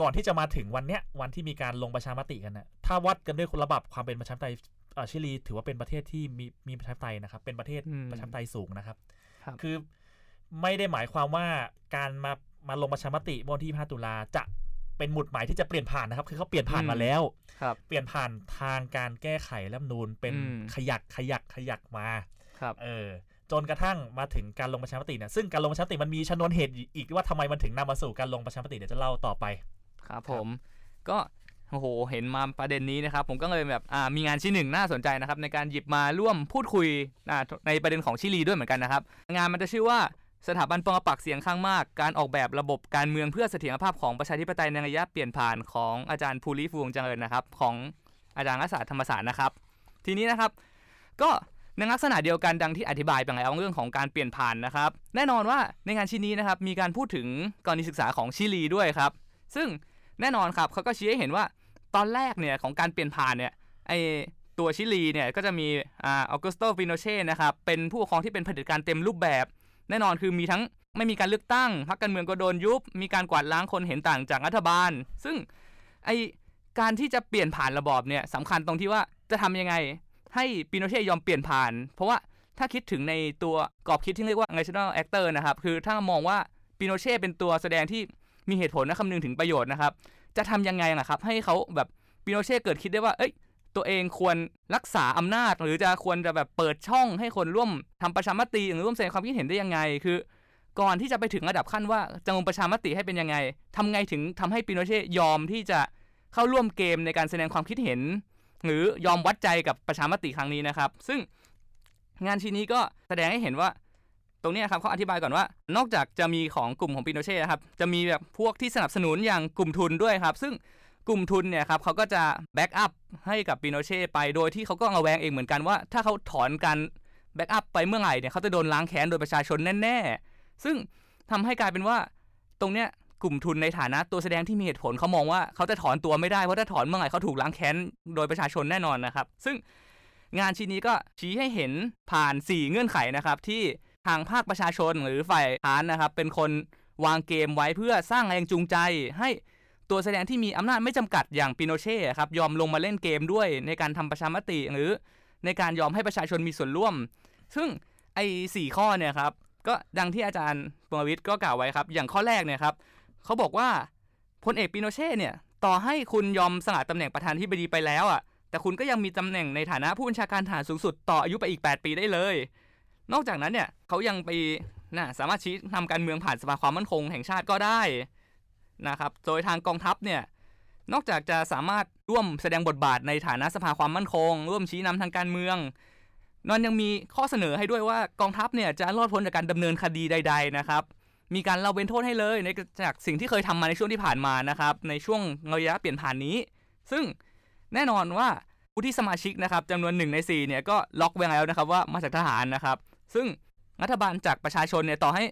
ก่อนที่จะมาถึงวันเนี้ยวันที่มีการลงประชามติกันนะถ้าวัดกันด้วยระดับความเป็นประชาธิปไตยเอ่อ ชิลีถือว่าเป็นประเทศที่มีมีประชาธิปไตยนะครับ เป็นประเทศอืมประชาธิปไตยสูงนะครับครับ คือไม่ได้หมายความว่าการมามาลงประชามติเมื่อวันที่ 5 ตุลาจะเป็นหมุดหมายที่จะเปลี่ยนผ่านนะครับ คือเขาเปลี่ยนผ่านมาแล้วครับเปลี่ยนผ่านทางการแก้ไขรัฐธรรมนูญเป็นอืมขยักขยักขยักมาครับ เออ จนกระทั่งมาถึงการลงประชามติเนี่ยซึ่งการลงประชามติมันมีชนวนเหตุอีกว่าทำไมมันถึงนำมาสู่การลงประชามติเดี๋ยวจะเล่าต่อไป ครับผม ก็ โอ้โห เห็นมาประเด็นนี้นะครับ ผมก็เลยแบบอ่ามีงานชิ้นหนึ่งน่าสนใจนะครับ ในการหยิบมาร่วมพูดคุยในประเด็นของชิลีด้วยเหมือนกันนะครับ งานมันจะชื่อว่าสถาบันปองปักเสียงข้างมาก การออกแบบระบบการเมืองเพื่อเสถียรภาพของประชาธิปไตยในระยะเปลี่ยนผ่านของอาจารย์ภูริฟูวงเจริญนะครับ ของอาจารย์รัศาสตร์ธรรมศาสตร์นะครับ ทีนี้นะครับ ก็ในลักษณะเดียวกันดังที่อธิบายไปแล้วเรื่องของการเปลี่ยนผ่านนะครับ แน่นอนว่าในงานชิ้นนี้นะครับมีการพูดถึงกรณีศึกษาของชิลีด้วยครับ ซึ่ง แน่นอนครับเขาก็ชี้ให้เห็นว่าตอนแรกเนี่ยของการเปลี่ยนผ่านเนี่ยไอตัวชิลีเนี่ยก็จะมีอ่าออกุสโตฟิโนเช่นะครับเป็นผู้ปกครองที่เป็นเผด็จการเต็มรูปแบบ แน่นอนคือมีทั้งไม่มีการเลือกตั้งพรรคการเมืองก็โดนยุบ มีการกวาดล้างคนเห็นต่างจากรัฐบาล ซึ่งไอการที่จะเปลี่ยนผ่านระบอบเนี่ยสำคัญตรงที่ว่าจะทำยังไง ให้ปิโนเช่ยอมเปลี่ยนผ่าน เพราะว่าถ้าคิดถึงในตัวกรอบคิดที่เรียกว่า national actor นะครับคือถ้ามองว่าปิโนเช่เป็นตัวแสดงที่ มีเหตุผลและคำนึงถึงประโยชน์นะครับ จะทำยังไงนะครับ ให้เขาแบบปิโนเช่เกิดคิดได้ว่า เอ้ย ตัวเองควรรักษาอำนาจ หรือจะควรจะแบบเปิดช่องให้คนร่วมทำประชามติ หรือร่วมแสดงความคิดเห็นได้ยังไง คือ ก่อนที่จะไปถึงระดับขั้นว่าจะลงประชามติให้เป็นยังไงทำไงถึงทำให้ปิโนเช่ยอมที่จะเข้าร่วมเกมในการแสดงความคิดเห็น หรือยอมวัดใจกับประชามติครั้งนี้นะครับ ซึ่งงานชิ้นนี้ก็แสดงให้เห็นว่า รงนี้ครับเขาอธิบายก่อนว่า นอกจากจะมีของกลุ่มของปิโนเช่ครับจะมีแบบพวกที่สนับสนุนอย่างกลุ่มทุนด้วยครับ ซึ่งกลุ่มทุนเนี่ยครับเขาก็จะแบ็กอัพให้กับปิโนเช่ไปโดยที่เขาก็ระแวงเองเหมือนกันว่า ถ้าเขาถอนการback up ไปเมื่อไหร่เนี่ยเขาจะโดนล้างแค้นโดยประชาชนแน่ๆ ซึ่งทำให้กลายเป็นว่าตรงเนี้ยกลุ่มทุนในฐานะตัวแสดงที่มีเหตุผลเขามองว่าเขาจะถอนตัวไม่ได้เพราะถ้าถอนเมื่อไหร่เขาถูกล้างแค้นโดยประชาชนแน่นอนนะครับ ซึ่งงานชิ้นนี้ก็ชี้ให้เห็นผ่าน 4 เงื่อนไขนะครับที่ ทางภาคประชาชนหรือฝ่ายค้านนะครับ เป็นคนวางเกมไว้เพื่อสร้างแรงจูงใจให้ตัวแสดงที่มีอำนาจไม่จำกัดอย่างปิโนเช่ครับยอมลงมาเล่นเกมด้วยในการทำประชามติหรือในการยอมให้ประชาชนมีส่วนร่วม ซึ่งไอ้สี่ข้อเนี่ยครับก็ดังที่อาจารย์ปวงวิทย์ก็กล่าวไว้ครับ อย่างข้อแรกเนี่ยครับเขาบอกว่าพลเอกปิโนเช่เนี่ยต่อให้คุณยอมสละตำแหน่งประธานที่บดีไปแล้วอะแต่คุณก็ยังมีตำแหน่งในฐานะผู้บัญชาการทหารสูงสุดต่ออายุไปอีก 8 ปีได้เลย นอกจากนั้นเนี่ยเขายังไปนะสามารถชี้นำการเมืองผ่านสภาความมั่นคงแห่งชาติก็ได้นะครับ โดยทางกองทัพเนี่ยนอกจากจะสามารถร่วมแสดงบทบาทในฐานะสภาความมั่นคง ร่วมชี้นำทางการเมืองนอนยังมีข้อเสนอให้ด้วยว่ากองทัพเนี่ยจะรอดพ้นจากการดำเนินคดีใด ๆนะครับ มีการเล่าเว้นโทษให้เลยในจากสิ่งที่เคยทำมาในช่วงที่ผ่านมานะครับ ในช่วงระยะเปลี่ยนผ่านนี้ ซึ่งแน่นอนว่าผู้ที่สมาชิกนะครับจำนวนหนึ่งใน4เนี่ยก็ล็อกไว้แล้วนะครับว่ามาจากทหารนะครับ ซึ่งรัฐบาลจากประชาชนเนี่ยต่อให้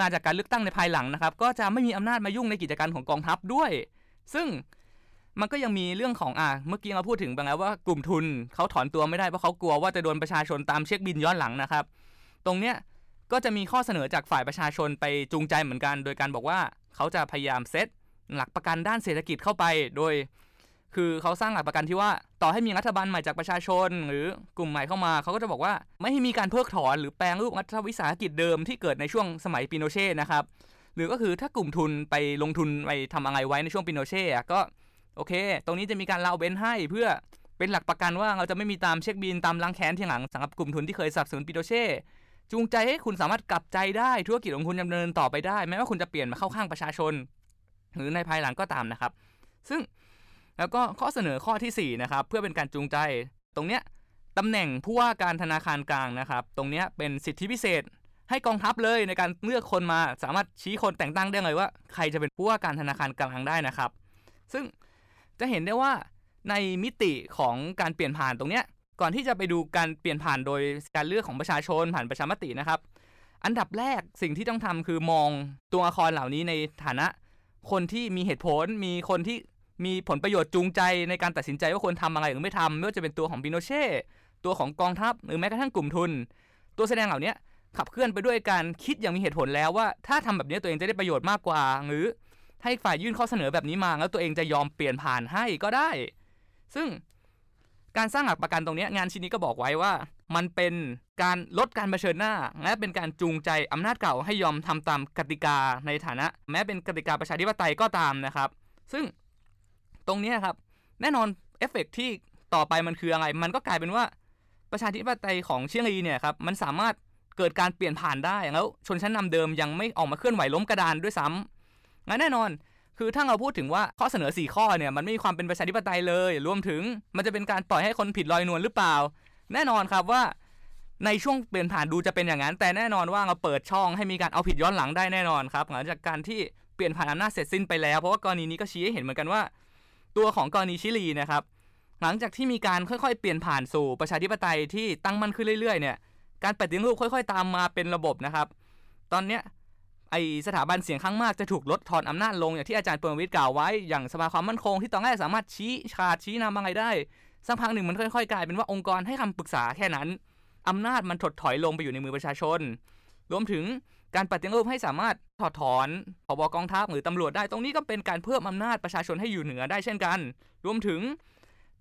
มาจากการเลือกตั้งในภายหลังนะครับ ก็จะไม่มีอำนาจมายุ่งในกิจการของกองทัพด้วย ซึ่งมันก็ยังมีเรื่องของอ่าเมื่อกี้เราพูดถึงไปแล้วว่ากลุ่มทุนเขาถอนตัวไม่ได้เพราะเขากลัวว่าจะโดนประชาชนตามเช็คบินย้อนหลังนะครับ ตรงเนี้ยก็จะมีข้อเสนอจากฝ่ายประชาชนไปจูงใจเหมือนกัน โดยการบอกว่าเขาจะพยายามเซตหลักประกันด้านเศรษฐกิจเข้าไป โดย คือเขาสร้างหลักประกันที่ว่าต่อให้มีรัฐบาลใหม่จากประชาชน หรือกลุ่มใหม่เข้ามา เขาก็จะบอกว่าไม่ให้มีการเพิกถอนหรือแปลงรูปรัฐวิสาหกิจเดิมที่เกิดในช่วงสมัยปิโนเช่นะครับหรือก็คือถ้ากลุ่มทุนไปลงทุนไปทำอะไรไว้ในช่วงปิโนเช่ก็โอเค ตรงนี้จะมีการเล่าเบนให้เพื่อเป็นหลักประกันว่าเราจะไม่มีตามเช็คบินตามล้างแค้นที่หลังสำหรับกลุ่มทุนที่เคยสับสนุนปิโนเช่จูงใจให้คุณสามารถกลับใจได้ธุรกิจของคุณดำเนินต่อไปได้แม้ว่าคุณจะเปลี่ยนมาเข้าข้างประชาชน หรือในภายหลังก็ตามนะครับ ซึ่ง แล้วก็ข้อเสนอข้อที่4นะครับเพื่อเป็นการจูงใจ ตรงเนี้ยตำแหน่งผู้ว่าการธนาคารกลางนะครับ ตรงเนี้ยเป็นสิทธิพิเศษ ให้กองทัพเลยในการเลือกคนมาสามารถชี้คนแต่งตั้งได้เลยว่าใครจะเป็นผู้ว่าการธนาคารกลางได้นะครับ ซึ่งจะเห็นได้ว่าในมิติของการเปลี่ยนผ่านตรงเนี้ยก่อนที่จะไปดูการเปลี่ยนผ่านโดยการเลือกของประชาชนผ่านประชามตินะครับ อันดับแรกสิ่งที่ต้องทำคือมองตัวละครเหล่านี้ในฐานะ คนที่มีเหตุผลมีคนที่ มีผลประโยชน์จูงใจในการตัดสินใจว่าควรทำอะไรหรือไม่ทำไม่ว่าจะเป็นตัวของปิโนเช่ตัวของกองทัพหรือแม้กระทั่งกลุ่มทุน ตัวแสดงเหล่านี้ขับเคลื่อนไปด้วยการคิดอย่างมีเหตุผลแล้วว่า ถ้าทำแบบนี้ตัวเองจะได้ประโยชน์มากกว่า หรือให้ฝ่ายยื่นข้อเสนอแบบนี้มา แล้วตัวเองจะยอมเปลี่ยนผ่านให้ก็ได้ ซึ่งการสร้างหลักประกันตรงนี้งานชิ้นนี้ก็บอกไว้ว่า มันเป็นการลดการเผชิญหน้า และเป็นการจูงใจอำนาจเก่าให้ยอมทำตามกติกาในฐานะ แม้เป็นกติกาประชาธิปไตยก็ตามนะครับ ซึ่ง ตรงนี้ครับ แน่นอนเอฟเฟกที่ต่อไปมันคืออะไร มันก็กลายเป็นว่าประชาธิปไตยของเชียงรีเนี่ยครับมันสามารถเกิดการเปลี่ยนผ่านได้แล้วชนชั้นนำเดิมยังไม่ออกมาเคลื่อนไหวล้มกระดานด้วยซ้ำงั้นแน่นอน คือถ้าเราพูดถึงว่าข้อเสนอ 4 ข้อเนี่ยมันไม่มีความเป็นประชาธิปไตยเลย รวมถึงมันจะเป็นการปล่อยให้คนผิดลอยนวลหรือเปล่า แน่นอนครับว่าในช่วงเปลี่ยนผ่านดูจะเป็นอย่างนั้น แต่แน่นอนว่าเราเปิดช่องให้มีการเอาผิดย้อนหลังได้แน่นอนครับหลังจากการที่เปลี่ยนผ่านอำนาจเสร็จสิ้นไปแล้วเพราะว่ากรณีนี้ก็ชี้ให้เห็นเหมือนกันว่า ตัวของกรณีชิลีนะครับ หลังจากที่มีการค่อยๆ เปลี่ยนผ่านสู่ประชาธิปไตยที่ตั้งมั่นขึ้นเรื่อยๆเนี่ยการปฏิรูปค่อย ๆ ตามมาเป็นระบบนะครับ ตอนเนี้ยไอสถาบันเสียงข้างมากจะถูกลดทอนอำนาจลงอย่างที่อาจารย์เปิร์วิทย์กล่าวไว้ อย่างสภาความมั่นคงที่ตอนแรกสามารถชี้ขาดชี้นำอะไรได้ สักพักหนึ่งมันค่อยๆ กลายเป็นว่าองค์กรให้คำปรึกษาแค่นั้นอำนาจมันถดถอยลงไปอยู่ในมือประชาชน รวมถึง การปฏิรูปให้สามารถถอดถอนผบกองทัพหรือตำรวจได้ ตรงนี้ก็เป็นการเพิ่มอำนาจประชาชนให้อยู่เหนือได้เช่นกัน รวมถึง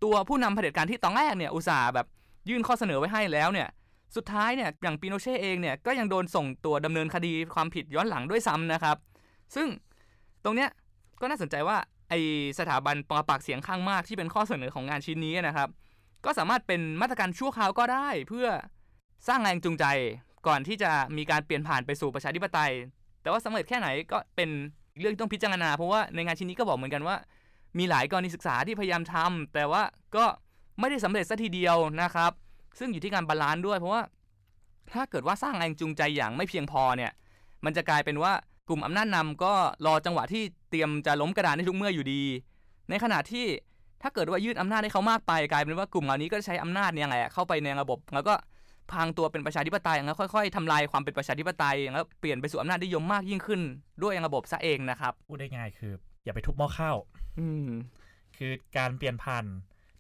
ตัวผู้นำเผด็จการที่ตอนแรกเนี่ยอุตส่าห์แบบยื่นข้อเสนอไว้ให้แล้วเนี่ยสุดท้ายเนี่ยอย่างปิโนเช่เองเนี่ยก็ยังโดนส่งตัวดำเนินคดีความผิดย้อนหลังด้วยซ้ำนะครับ ซึ่งตรงเนี้ยก็น่าสนใจว่าไอสถาบันปราปากเสียงข้างมากที่เป็นข้อเสนอของงานชิ้นนี้นะครับ ก็สามารถเป็นมาตรการชั่วคราวก็ได้เพื่อสร้างแรงจูงใจ ก่อนที่จะมีการเปลี่ยนผ่านไปสู่ประชาธิปไตย แต่ว่าสำเร็จแค่ไหนก็เป็นเรื่องที่ต้องพิจารณา เพราะว่าในงานชิ้นนี้ก็บอกเหมือนกันว่า มีหลายกรณีศึกษาที่พยายามทำแต่ว่าก็ไม่ได้สำเร็จซะทีเดียวนะครับ ซึ่งอยู่ที่การ balance ด้วย เพราะว่าถ้าเกิดว่าสร้างแรงจูงใจอย่างไม่เพียงพอเนี่ย มันจะกลายเป็นว่ากลุ่มอำนาจนำก็รอจังหวะที่เตรียมจะล้มกระดานในทุกเมื่ออยู่ดี ในขณะที่ถ้าเกิดว่ายืดอำนาจให้เขามากไป กลายเป็นว่ากลุ่มเหล่านี้ก็ใช้อำนาจเนี่ยแหละเข้าไปในระบบ แล้วก็ พังตัวเป็นประชาธิปไตยแล้วค่อยๆทำลายความเป็นประชาธิปไตยแล้วเปลี่ยนไปสู่อำนาจนิยมมากยิ่งขึ้น ด้วยระบบซะเองนะครับพูดได้ง่ายคือ อย่าไปทุบหม้อข้าวอืมคือการเปลี่ยนผ่าน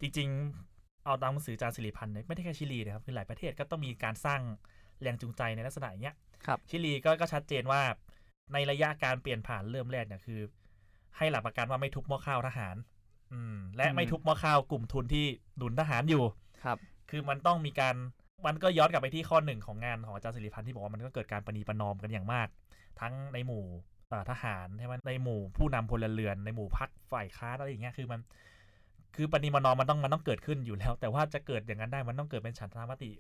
จริง ๆ เอาตามหนังสือจารย์สิริพันธ์เนี่ยไม่ได้แค่ชิลีนะครับคือหลายประเทศก็ต้องมีการสร้างแรงจูงใจในลักษณะอย่างเงี้ยครับชิลีก็ก็ชัดเจนว่าในระยะการเปลี่ยนผ่านเริ่มแรกเนี่ยคือ ให้หลักประกันว่าไม่ทุบหม้อข้าวทหาร อืม และไม่ทุบหม้อข้าวกลุ่มทุนที่หนุนทหารอยู่ครับ คือมันต้องมีการ มันก็ย้อนกลับไปที่ข้อหนึ่งของงานของอาจารย์สิริพันธ์ที่บอกว่ามันก็เกิดการประนีประนอมกันอย่างมาก ทั้งในหมู่เอ่อทหารใช่ไหมในหมู่ผู้นำพลเรือนในหมู่พรรคฝ่ายค้านอะไรอย่างเงี้ยคือมัน คือประนีประนอมมันต้องมันต้องเกิดขึ้นอยู่แล้ว แต่ว่าจะเกิดอย่างนั้นได้มันต้องเกิดเป็นฉันทามติ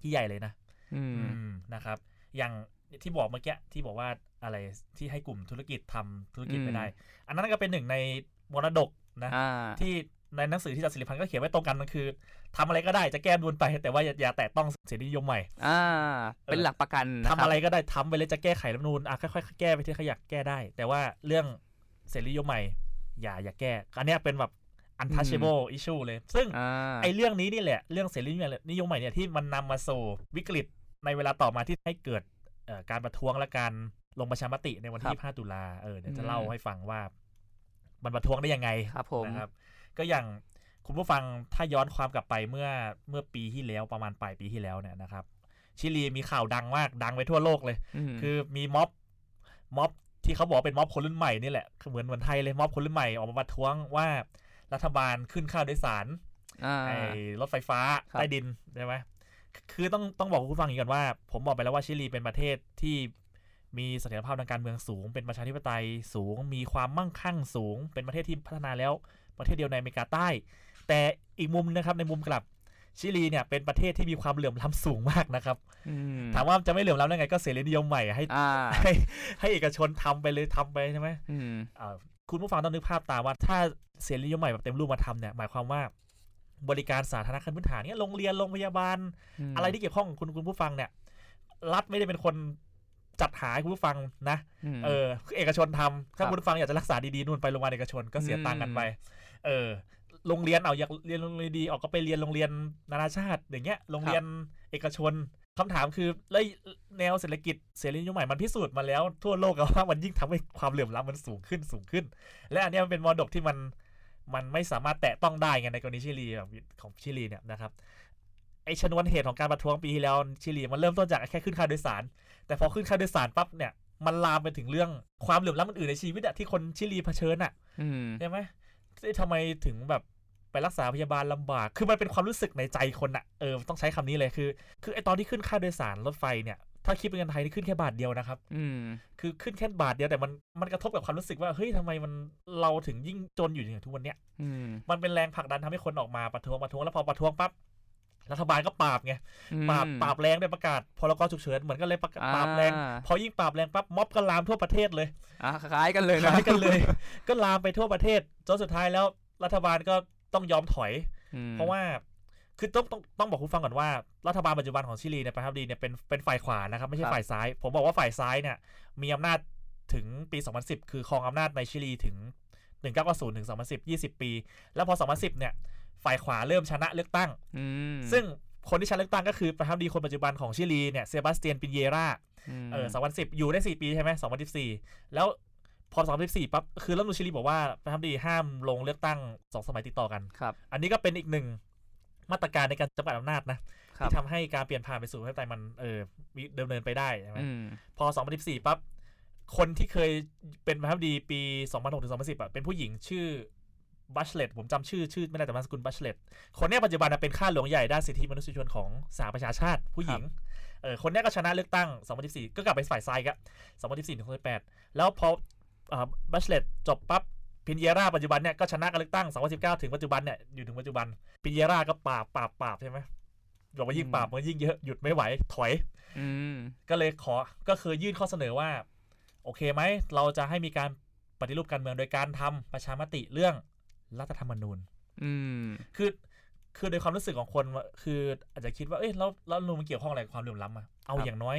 ที่ใหญ่เลยนะ อืมอืมนะครับ อย่างที่บอกเมื่อกี้ที่บอกว่าอะไรที่ให้กลุ่มธุรกิจทำธุรกิจอืมไม่ได้ อันนั้นก็เป็นหนึ่งในมรดกนะอ่าที่ ในหนังสือที่อาจารย์สิริพันธ์ก็เขียนไว้ตรงกันมันคือทำอะไรก็ได้จะแก้ดูนไป แต่ว่าอย่าอย่าแตะต้องเสรีนิยมใหม่ อ่า เป็นหลักประกันนทำคบอะไรก็ได้ทำไปเลยจะแก้ไขรัฐธรรมนูญอะค่อยๆแก้ไปที่เขาอยากแก้ได้ แต่ว่าเรื่องเสรีนิยมใหม่ อย่าอย่าแก้อันเนี้ยเป็นแบบ untouchable issue เลย ซึ่งอ่าไอ้เรื่องนี้นี่แหละ เรื่องเสรีนิยมใหม่เนี่ยที่มันนำมาสู่วิกฤตในเวลาต่อมาที่ให้เกิดเอ่อการประท้วงและการลงประชามติในวันที่25ตุลาเออเดี๋ยวจะเล่าให้ฟังว่า มันประท้วงได้ยังไงครับผมนะครับ ก็อย่างคุณผู้ฟังถ้าย้อนความกลับไปเมื่อเมื่อปีที่แล้วประมาณปลายปีที่แล้วเนี่ยนะครับ ชิลีมีข่าวดังมากดังไปทั่วโลกเลยมคือมีม็อบม็อบที่เขาบอกเป็นม็อบคนรุ่นใหม่นี่แหละคือเหมือนเหมือนไทยเลยม็อบคนรุ่นใหม่ออกมาประท้วงว่ารัฐบาลขึ้นค่าโดยสารอ่าไอ้รถไฟฟ้าครับใต้ดินใช่ไหมคือต้องต้องบอกคุณผู้ฟังอย่างนี้ก่อนว่า ผมบอกไปแล้วว่าชิลีเป็นประเทศที่มีเสถียรภาพทางการเมืองสูง เป็นประชาธิปไตยสูง มีความมั่งคั่งสูง เป็นประเทศที่พัฒนาแล้ว ประเทศเดียวในอเมริกาใต้ แต่อีกมุมนะครับในมุมกลับชิลีเนี่ยเป็นประเทศที่มีความเหลื่อมล้ำสูงมากนะครับอืมถามว่าจะไม่เหลื่อมล้ำได้ไงก็เสรีนิยมใหม่ให้อ่าให้ให้เอกชนทำไปเลยทำไปใช่ไหมอืมอ่าคุณผู้ฟังต้องนึกภาพตามว่าถ้าเสรีนิยมใหม่แบบเต็มรูปมาทำเนี่ยหมายความว่าบริการสาธารณขั้นพื้นฐานเนี่ยโรงเรียนโรงพยาบาลมอะไรที่เกี่ยวข้องกับคุณคุณผู้ฟังเนี่ยรัฐไม่ได้เป็นคนจัดหาให้คุณผู้ฟังนะมเออคือเอกชนทำถ้าครับคุณผู้ฟังอยากจะรักษาดีๆนู่นไปโรงพยาบาลเอกชนก็เสียตังค์กันไป เออโรงเรียนเอาอยากเรียนโรงเรียนดีออกก็ไปเรียนโรงเรียนนานาชาติ อย่างเงี้ยโรงเรียนเอกชนคำถามคือแล้วแนวเศรษฐกิจเสรีนิยมใหม่มันพิสูจน์มาแล้วทั่วโลกอะว่ามันยิ่งทำให้ความเหลื่อมล้ำมันสูงขึ้นสูงขึ้น และอันเนี้ยมันเป็นมรดกที่มันมันไม่สามารถแตะต้องได้ไงในกรณีชิลีแบบของชิลีเนี่ยนะครับไอชนวนเหตุของการประท้วงปีที่แล้วชิลีมันเริ่มต้นจากแค่ขึ้นค่าโดยสาร แต่พอขึ้นค่าโดยสารปั๊บเนี่ยมันลามไปถึงเรื่องความเหลื่อมล้ำอื่นๆในชีวิตอะที่คนชิลีเผชิญอะอืมใช่ไหม ที่ทำไมถึงแบบไปรักษาพยาบาลลำบาก คือมันเป็นความรู้สึกในใจคนอะเออ ต้องใช้คำนี้เลยคือ คือไอตอนที่ขึ้นค่าโดยสารรถไฟเนี่ย ถ้าคิดเป็นเงินไทยนี่ขึ้นแค่บาทเดียวนะครับ อืม คือขึ้นแค่บาทเดียวแต่มัน มันกระทบกับความรู้สึกว่า เฮ้ยทำไมมัน เราถึงยิ่งจนอยู่อย่างทุกวันเนี้ย อืม มันเป็นแรงผลักดันทำให้คนออกมาประท้วงประท้วงแล้วพอประท้วงปั๊บ รัฐบาลก็ปราบไงปราบปราบแรงด้วยประกาศพรกฉุกเฉินเหมือนกันเลยประกาศปราบแรงอ่าพอยิ่งปราบแรงปั๊บม็อบก็ลามทั่วประเทศเลยอะคล้ายกันเลยนะคล้ายกันเลย ก็ลามไปทั่วประเทศจนสุดท้ายแล้วรัฐบาลก็ต้องยอมถอยอืมเพราะว่าคือต้องต้องต้องบอกคุณฟังก่อนว่ารัฐบาลปัจจุบันของชิลีเนี่ยประธานาธิบดีเนี่ยเป็นเป็นฝ่ายขวานะครับไม่ใช่ฝ่ายซ้าย ผมบอกว่าฝ่ายซ้ายเนี่ยมีอำนาจถึงปี 2010 คือครองอำนาจในชิลีถึง 1990ถึง2010 20 ปี แล้วพอ 2010 เนี่ย ฝ่ายขวาเริ่มชนะเลือกตั้งอืมซึ่งคนที่ชนะเลือกตั้งก็คือประธานาธิบดีคนปัจจุบันของชิลีเนี่ยเซบาสเตียนปินเยรามเออ2010อยู่ได้4ปีใช่ไหม2014แล้วพอ2014ปั๊บคือรัฐมนตรีชิลีบอกว่าประธานาธิบดีห้ามลงเลือกตั้ง2สมัยติดต่อกันครับอันนี้ก็เป็นอีกหนึ่งมาตรการในการจำกัดอำนาจนะครับที่ทำให้การเปลี่ยนผ่านไปสู่ประชาธิปไตยมันเออวิดำเนินไปได้ใช่ไหมอืมพอ2014ปั๊บคนที่เคยเป็นประธานาธิบดีปี 2006ถึง2010อะเป็นผู้หญิงชื่อ บัชเลตผมจำชื่อชื่อไม่ได้แต่นามสกุลบัชเลตคนเนี้ยปัจจุบันนะเป็นข้าหลวงใหญ่ด้านสิทธิมนุษยชนของสหประชาชาติผู้หญิงเออคนเนี้ยก็ชนะเลือกตั้ง 2014 ก็กลับไปฝ่ายซ้ายก็2014ถึง2018 แล้วพอบัชเลตจบปั๊บพินเยราปัจจุบันเนี่ยก็ชนะการเลือกตั้ง 2019 ถึงปัจจุบันเนี่ยอยู่ถึงปัจจุบันพินเยราก็ปราบปราบปราบใช่ไหมบอกว่ายิ่งปราบมันยิ่งเยอะหยุดไม่ไหวถอยอืมก็เลยขอก็คือยื่นข้อเสนอว่า โอเคไหมเราจะให้มีการปฏิรูปการเมืองโดยการทำประชามติเรื่อง รัฐธรรมนูญ อืม คือคือโดยความรู้สึกของคนว่าคืออาจจะคิดว่าเอ้ยแล้วแล้วรัฐธรรมนูญมันเกี่ยวข้องอะไรกับความเหลื่อมล้ำอะเอาครับอย่างน้อย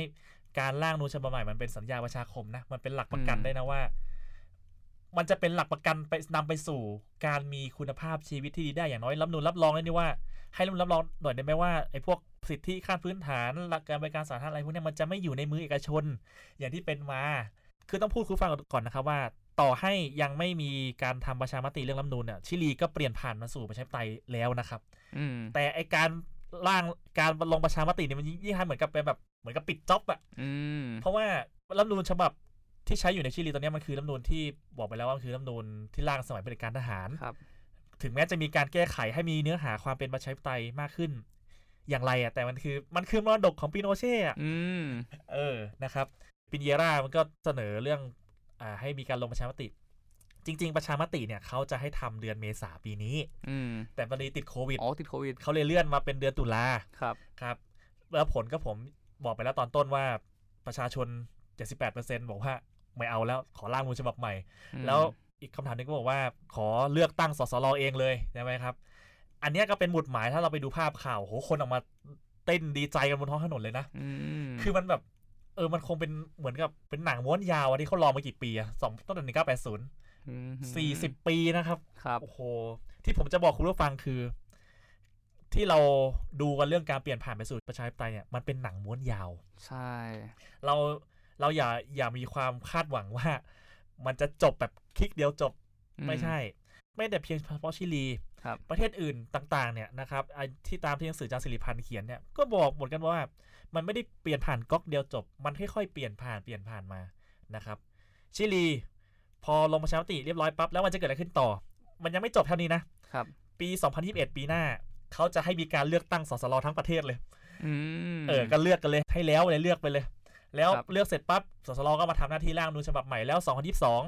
การร่างนูญฉบับใหม่มันเป็นสัญญาประชาคมนะมันเป็นหลักประกันอืมได้นะว่า มันจะเป็นหลักประกันไปนำไปสู่ การมีคุณภาพชีวิตที่ดีได้อย่างน้อยรัฐธรรมนูญรับรองได้นี่ว่า ให้รัฐธรรมนูญรับรองหน่อยได้ไหมว่าไอ้พวกสิทธิขั้นพื้นฐานหลักการบริการสาธารณะอะไรพวกเนี้ยมันจะไม่อยู่ในมือเอกชน อย่างที่เป็นมา คือต้องพูดคุณฟังก่อนนะครับว่า ต่อให้ยังไม่มีการทำประชามติเรื่องรัฐธรรมนูญเนี่ยชิลีก็เปลี่ยนผ่านมาสู่ประชาธิปไตยแล้วนะครับอืมแต่ไอการร่างการลงประชามติเนี่ยมันยิ่งทำเหมือนกับเป็นแบบเหมือนกับปิดจ็อบอะอืมเพราะว่ารัฐธรรมนูญฉบับที่ใช้อยู่ในชิลีตอนเนี้ยมันคือรัฐธรรมนูญที่บอกไปแล้วว่ามันคือรัฐธรรมนูญที่ร่างสมัยเผด็จการทหารครับ ถึงแม้จะมีการแก้ไขให้มีเนื้อหาความเป็นประชาธิปไตยมากขึ้น อย่างไรอะแต่มันคือมันคือมรดกของปิโนเช่อะอืมเออนะครับ ปินเยรามันก็เสนอเรื่องอ่า ให้มีการลงประชามติ จริง ๆ ประชามติเนี่ยเขาจะให้ทำเดือนเมษาปีนี้ อืมแต่พอดีติดโควิดอ๋อติดโควิดเขาเลยเลื่อนมาเป็นเดือนตุลาครับครับ แล้วผลก็ผมบอกไปแล้วตอนต้นว่าประชาชน 78%บอกว่าไม่เอาแล้วขอร่างนูญฉบับใหม่อืมแล้วอีกคำถามหนึงก็บอกว่าขอเลือกตั้งสสรเองเลยใช่ไหมครับ อันเนี้ยก็เป็นหมุดหมายถ้าเราไปดูภาพข่าวโหคนออกมาเต้นดีใจกันบนท้องถนนเลยนะอืมคือมันแบบ เออมันคงเป็นเหมือนกับเป็นหนังม้วนยาวอะที่เขารอมากี่ปีอะสองตั้งแต่หนึ่งเก้าแปดศูนย์อืมสี่สิบปีนะครับครับโอ้โหที่ผมจะบอกคุณผู้ฟังคือ ที่เราดูกันเรื่องการเปลี่ยนผ่านไปสู่ประชาธิปไตยเนี่ยมันเป็นหนังม้วนยาว ใช่ เราเราอย่าอย่ามีความคาดหวังว่า มันจะจบแบบคลิกเดียวจบอืไม่ใช่ ไม่แต่เพียงเฉพาะชิลีครับประเทศอื่นต่าง ๆ เนี่ยนะครับไอ้ที่ตามที่หนังสือจารย์สิริพันธ์เขียนเนี่ยก็บอกหมดกันว่า มันไม่ได้เปลี่ยนผ่านก๊อกเดียวจบ มันค่อยๆเปลี่ยนผ่านเปลี่ยนผ่านมานะครับ ชิลี พอลงประชามติเรียบร้อยปั๊บแล้วมันจะเกิดอะไรขึ้นต่อ มันยังไม่จบเท่านี้นะครับ ปี 2021 ปีหน้าเขาจะให้มีการเลือกตั้งสสรทั้งประเทศเลยอืมเออก็เลือกกันเลยให้แล้วเลยเลือกไปเลย แล้วครับเลือกเสร็จปั๊บสสรก็มาทำหน้าที่ร่างนูญฉบับใหม่แล้ว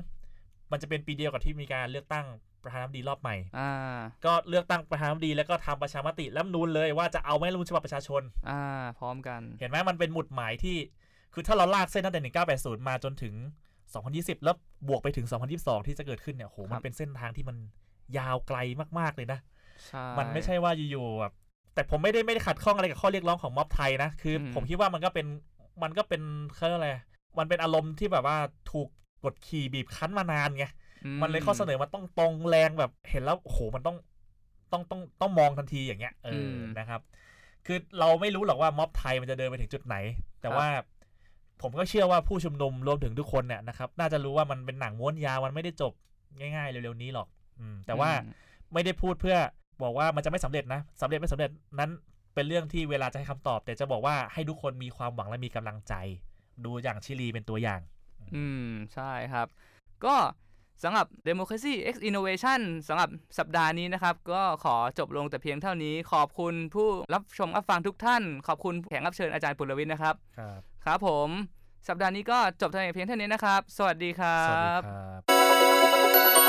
2022 มันจะเป็นปีเดียวกับที่มีการเลือกตั้ง ประธานาธิบดีรอบใหม่อ่าก็เลือกตั้งประธานาธิบดีแล้วก็ทำประชามติรัฐธรรมนูนเลยว่าจะเอาไหมรัฐธรรมนูญฉบับประชาชน อ่า พร้อมกัน เห็นไหมมันเป็นหมุดหมายที่ คือถ้าเราลากเส้นตั้งแต่ 1980 มาจนถึง 2020 แล้วบวกไปถึง 2022 ที่จะเกิดขึ้นเนี่ยโหคมัรันบเป็นเส้นทางที่มันยาวไกลมากๆเลยนะใช่มันไม่ใช่ว่าอยู่ๆแบบแต่ผมไม่ได้ไม่ได้ขัดข้องอะไรกับข้อเรียกร้องของม็อบไทยนะคืออมผมคิดว่ามันก็เป็นมันก็เป็นเขาเรียกอะไรมันเป็นอารมณ์ที่แบบว่าถูกกดขี่บีบคั้นมานานไงอื มันเลยข้อเสนอมันต้องตรงแรงแบบเห็นแล้วโอ้โหมันต้องต้องต้องต้องมองทันทีอย่างเงี้ยเอออมนะครับ คือเราไม่รู้หรอกว่าม็อบไทยมันจะเดินไปถึงจุดไหน แต่ครับว่าผมก็เชื่อว่าผู้ชุมนุมรวมถึงทุกคนเนี่ยนะครับ น่าจะรู้ว่ามันเป็นหนังม้วนยาวมันไม่ได้จบง่ายๆเร็วๆนี้หรอก อืม แต่ว่าอืมไม่ได้พูดเพื่อบอกว่ามันจะไม่สำเร็จนะสำเร็จไม่สำเร็จนั้นเป็นเรื่องที่เวลาจะให้คำตอบ แต่จะบอกว่าให้ทุกคนมีความหวังและมีกำลังใจ ดูอย่างชิลีเป็นตัวอย่าง อืมใช่ครับ ก็ สำหรับ Democracy X Innovation สำหรับสัปดาห์นี้นะครับ ก็ขอจบลงแต่เพียงเท่านี้ ขอบคุณผู้รับชมรับฟังทุกท่าน ขอบคุณแขกรับเชิญอาจารย์ปุรวิทย์นะครับ ครับ ครับผม สัปดาห์นี้ก็จบเพียงเท่านี้นะครับ สวัสดีครัสวัสดีบครับ